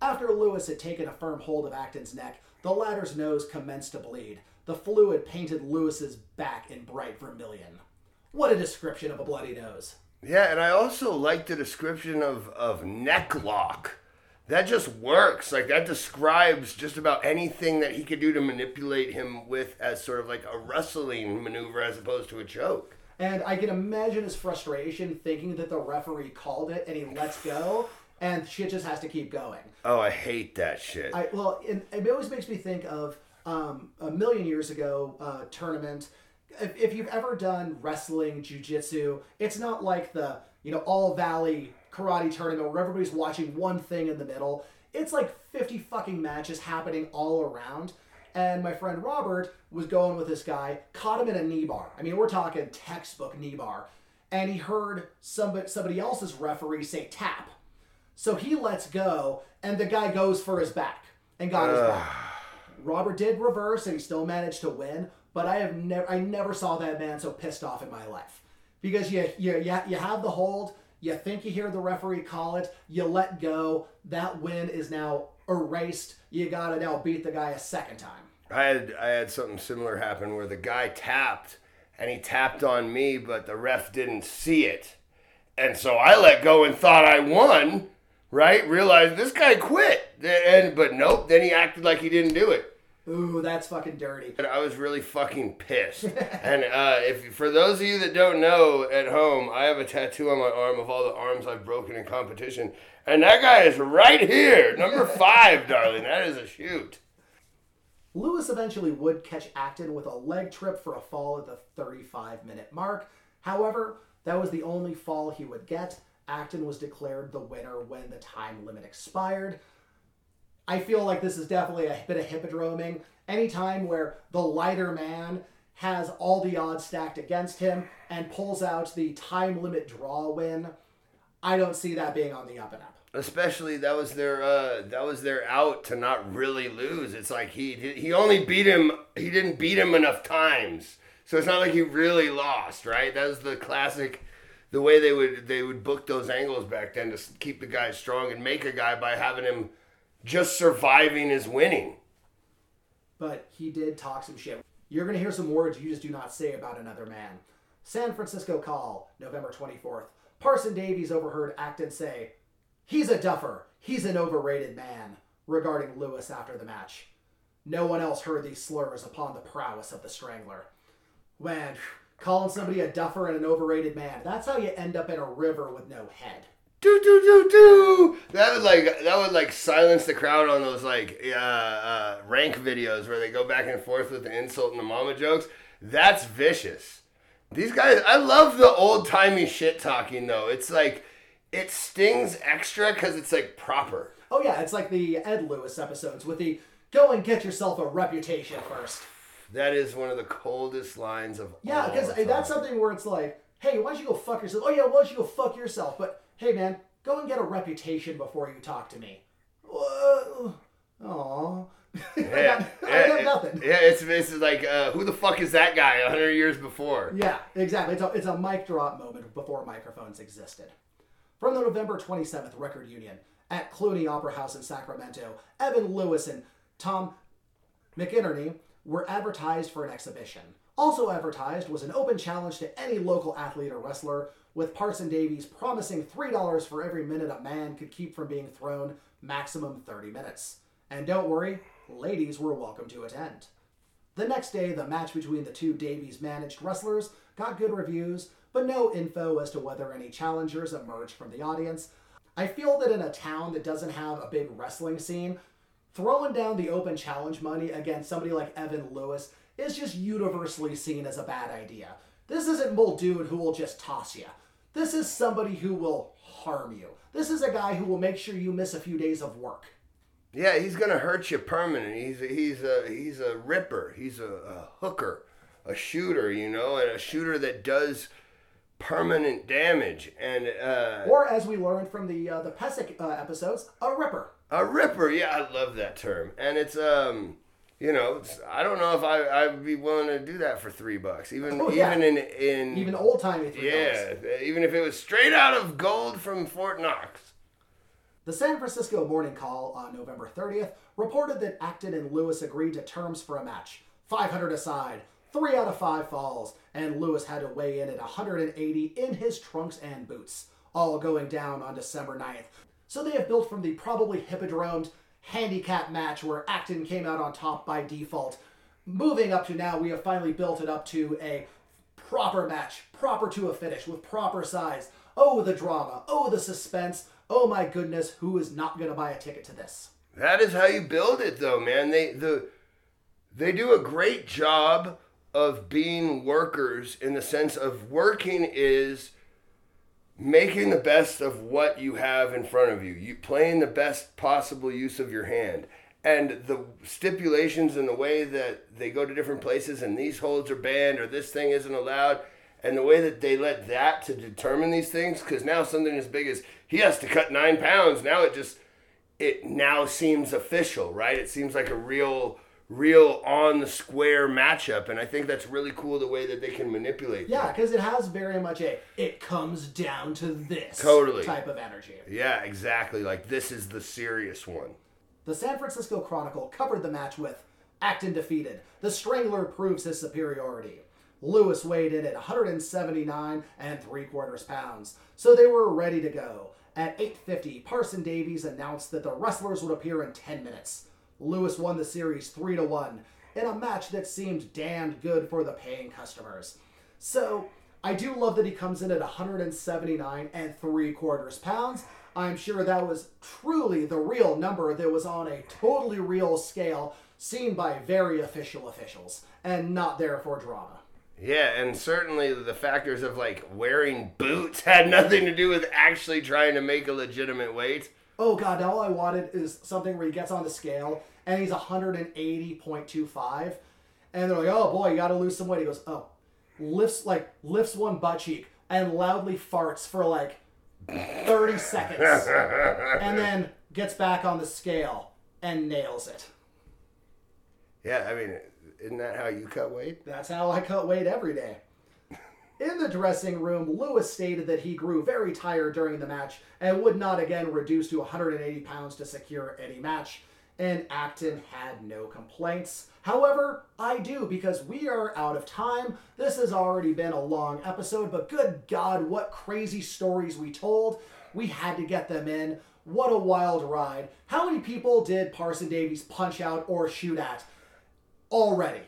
after Lewis had taken a firm hold of Acton's neck, the latter's nose commenced to bleed. The fluid painted Lewis's back in bright vermilion. What a description of a bloody nose. Yeah, and I also like the description of, of neck lock. That just works. Like that describes just about anything that he could do to manipulate him with as sort of like a wrestling maneuver as opposed to a choke. And I can imagine his frustration thinking that the referee called it and he lets go and shit just has to keep going. Oh, I hate that shit. I well, it, it always makes me think of um, a million years ago uh, tournament. If, if you've ever done wrestling, jujitsu, it's not like the you know all valley karate tournament where everybody's watching one thing in the middle. It's like fifty fucking matches happening all around. And my friend Robert was going with this guy, caught him in a knee bar. I mean, we're talking textbook knee bar. And he heard somebody, somebody else's referee say tap. So he lets go, and the guy goes for his back and got his back. Robert did reverse, and he still managed to win. But I have never, I never saw that man so pissed off in my life because you, you, you, you have the hold, you think you hear the referee call it, you let go. That win is now erased. You gotta now beat the guy a second time. I had I had something similar happen where the guy tapped and he tapped on me, but the ref didn't see it, and so I let go and thought I won. Right? Realized this guy quit, and but nope. Then he acted like he didn't do it. Ooh, that's fucking dirty. And I was really fucking pissed. and uh, if for those of you that don't know at home, I have a tattoo on my arm of all the arms I've broken in competition, and that guy is right here, number five, darling. That is a shoot. Lewis eventually would catch Acton with a leg trip for a fall at the 35 minute mark. However, that was the only fall he would get. Acton was declared the winner when the time limit expired. I feel like this is definitely a bit of hippodroming. Any time where the lighter man has all the odds stacked against him and pulls out the time limit draw win, I don't see that being on the up and up. Especially that was their uh, that was their out to not really lose. It's like he he only beat him. He didn't beat him enough times, so it's not like he really lost. Right? That was the classic the way they would they would book those angles back then to keep the guy strong and make a guy by having him just surviving is winning. But he did talk some shit. You're going to hear some words you just do not say about another man. San Francisco Call, November 24th. Parson Davies overheard Acton say, He's a duffer. He's an overrated man, regarding Lewis after the match. No one else heard these slurs upon the prowess of the Strangler. When calling somebody a duffer and an overrated man, that's how you end up in a river with no head do do do do. That would like that would like silence the crowd on those like uh, uh, rank videos where they go back and forth with the insult and the mama jokes. That's vicious. These guys, I love the old timey shit talking though. It's like it stings extra because it's like proper. Oh yeah, it's like the Ed Lewis episodes with the "Go and get yourself a reputation first. That is one of the coldest lines of yeah, because that's something where it's like, hey, why don't you go fuck yourself? Oh yeah, why don't you go fuck yourself? But hey man, go and get a reputation before you talk to me. Whoa. Aww. Yeah, I got, I got nothing. Yeah, it's, it's like, uh, who the fuck is that guy 100 years before? Yeah, exactly. It's a, it's a mic drop moment before microphones existed. From the November 27th record union at Clunie Opera House in Sacramento, Evan Lewis and Tom McInerney were advertised for an exhibition. Also advertised was an open challenge to any local athlete or wrestler, with Parson Davies promising $3 for every minute a man could keep from being thrown, maximum 30 minutes. And don't worry, ladies were welcome to attend. The next day, the match between the two Davies managed wrestlers got good reviews, but no info as to whether any challengers emerged from the audience. I feel that in a town that doesn't have a big wrestling scene, throwing down the open challenge money against somebody like Evan Lewis is just universally seen as a bad idea. This isn't Muldoon who will just toss you. This is somebody who will harm you. This is a guy who will make sure you miss a few days of work. Yeah, he's gonna hurt you permanent. He's a, he's a he's a ripper. He's a, a hooker, a shooter. You know, and a shooter that does permanent damage. And uh, Or as we learned from the uh, the Pesek uh, episodes, a ripper. a ripper. Yeah, I love that term. And it's um, you know, I don't know if I I'd be willing to do that for three bucks. Even Oh, yeah. even in in Even old timey three yeah, even if it was straight out of gold from Fort Knox. The San Francisco Morning Call on November 30th reported that Acton and Lewis agreed to terms for a match 500 aside, 3 out of 5 falls, and Lewis had to weigh in at 180 in his trunks and boots, all going down on December 9th. So they have built from the probably hippodromed handicap match where Acton came out on top by default. Moving up to now, we have finally built it up to a proper match, proper to a finish, with proper size. Oh, the drama. Oh, the suspense. Oh my goodness, who is not going to buy a ticket to this? That is how you build it, though, man. They the they do a great job of being workers in the sense of working is making the best of what you have in front of you. You playing the best possible use of your hand. And the stipulations and the way that they go to different places and these holds are banned or this thing isn't allowed and the way that they let that to determine these things because now something as big as he has to cut nine pounds now it just it now seems official, right? It seems like a real, real on the square matchup, and I think that's really cool the way that they can manipulate. Yeah, because it has very much a it comes down to this Totally. type of energy. yeah, exactly. Like this is the serious one. The San Francisco Chronicle covered the match with Acton defeated. The Strangler proves his superiority. Lewis weighed in at 179 and three quarters pounds, so they were ready to go. At 8:50, Parson Davies announced that the wrestlers would appear in 10 minutes. Lewis won the series 3 to 1 in a match that seemed damned good for the paying customers. So, I do love that he comes in at 179 and three quarters pounds. I'm sure that was truly the real number that was on a totally real scale, seen by very official officials, and not there for drama. Yeah, and certainly the factors of like wearing boots had nothing to do with actually trying to make a legitimate weight. Oh god, now all I wanted is something where he gets on the scale and he's 180.25, and they're like, oh boy, you gotta lose some weight. He goes, oh, lifts like lifts one butt cheek and loudly farts for like 30 seconds, and then gets back on the scale and nails it. Yeah, I mean, isn't that how you cut weight? That's how I cut weight every day. In the dressing room, Lewis stated that he grew very tired during the match and would not again reduce to 180 pounds to secure any match. And Acton had no complaints. However, I do because we are out of time. This has already been a long episode, but good God, what crazy stories we told. We had to get them in. What a wild ride. How many people did Parson Davies punch out or shoot at? Already.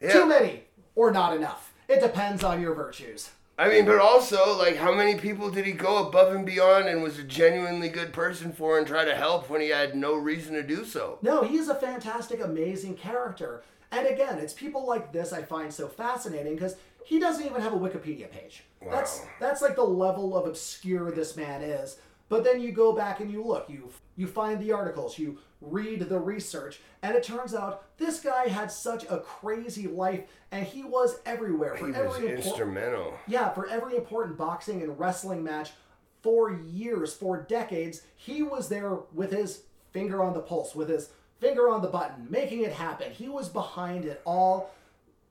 Yeah. Too many or not enough. It depends on your virtues. I mean, but also, like, how many people did he go above and beyond and was a genuinely good person for and try to help when he had no reason to do so? No, he is a fantastic, amazing character. And again, it's people like this I find so fascinating because he doesn't even have a Wikipedia page. That's Wow. that's like the level of obscure this man is. But then you go back and you look, you you find the articles, you read the research, and it turns out this guy had such a crazy life and he was everywhere for He was every impor- instrumental. Yeah, for every important boxing and wrestling match for years, for decades, he was there with his finger on the pulse, with his finger on the button, making it happen. He was behind it all.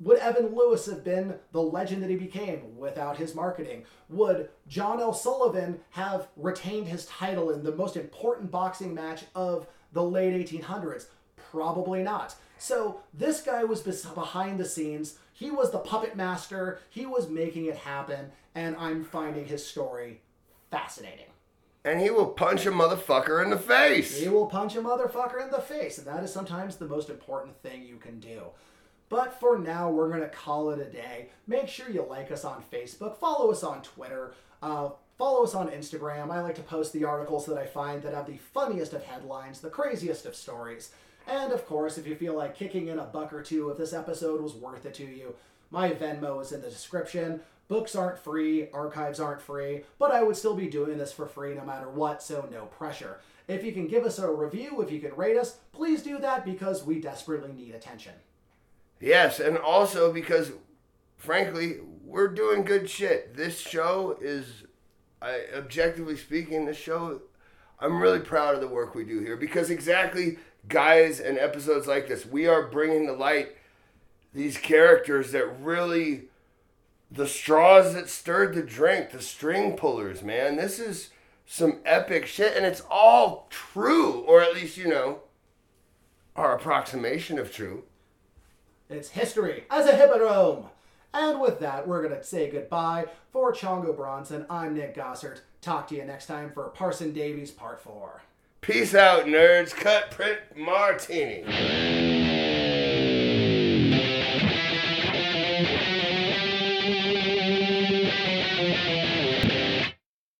Would Evan Lewis have been the legend that he became without his marketing? Would John L. Sullivan have retained his title in the most important boxing match of the late 1800s? Probably not. So this guy was behind the scenes. He was the puppet master. He was making it happen, and I'm finding his story fascinating. And he will punch a motherfucker in the face. He will punch a motherfucker in the face, and that is sometimes the most important thing you can do. But for now, we're going to call it a day. Make sure you like us on Facebook, follow us on Twitter, uh, follow us on Instagram. I like to post the articles that I find that have the funniest of headlines, the craziest of stories. And of course, if you feel like kicking in a buck or two if this episode was worth it to you, my Venmo is in the description. Books aren't free, archives aren't free, but I would still be doing this for free no matter what, so no pressure. If you can give us a review, if you can rate us, please do that because we desperately need attention. Yes, and also because, frankly, we're doing good shit. This show is, I, objectively speaking, this show, I'm really proud of the work we do here because exactly, guys, and episodes like this, we are bringing to light these characters that really, the straws that stirred the drink, the string pullers, man. This is some epic shit, and it's all true, or at least, you know, our approximation of true. It's history as a hippodrome. And with that, we're going to say goodbye. For Chongo Bronson, I'm Nick Gossert. Talk to you next time for Parson Davies Part 4. Peace out, nerds. Cut print martini.